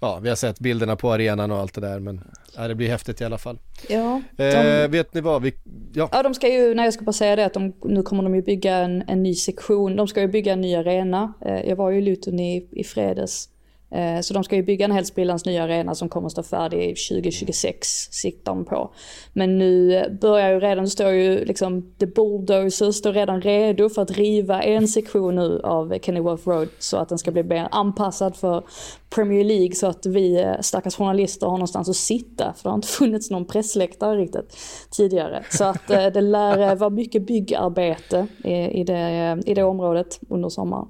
ja, vi har sett bilderna på arenan och allt det där men ja, det blir häftigt i alla fall. Ja, de, Eh, vet ni vad, vi, ja, Ja, de ska ju, nej jag ska bara säga det att de, nu kommer de ju bygga en, en ny sektion. De ska ju bygga en ny arena. Eh, jag var ju i Luton i, i fredags. Eh, så de ska ju bygga en helt sprillans ny arena som kommer att stå färdig 2026, siktar de på. Men nu börjar ju redan, står ju liksom, the bulldozer står redan redo för att riva en sektion nu av Kenilworth Road så att den ska bli mer anpassad för Premier League så att vi eh, stackars journalister har någonstans att sitta för det har inte funnits någon pressläktare riktigt tidigare. Så att eh, det lär vara mycket byggarbete i, det, i det området under sommaren.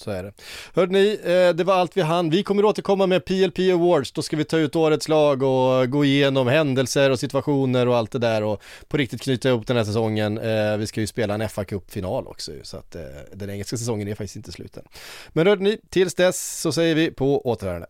Så är det. Hörde ni, eh, det var allt vi hann. Vi kommer återkomma med PLP Awards, då ska vi ta ut årets lag och gå igenom händelser och situationer och allt det där och på riktigt knyta ihop den här säsongen. Eh, vi ska ju spela en fa Cup-final också så att eh, den engelska säsongen är faktiskt inte sluten. Men hörde ni, tills dess så säger vi på återhörande.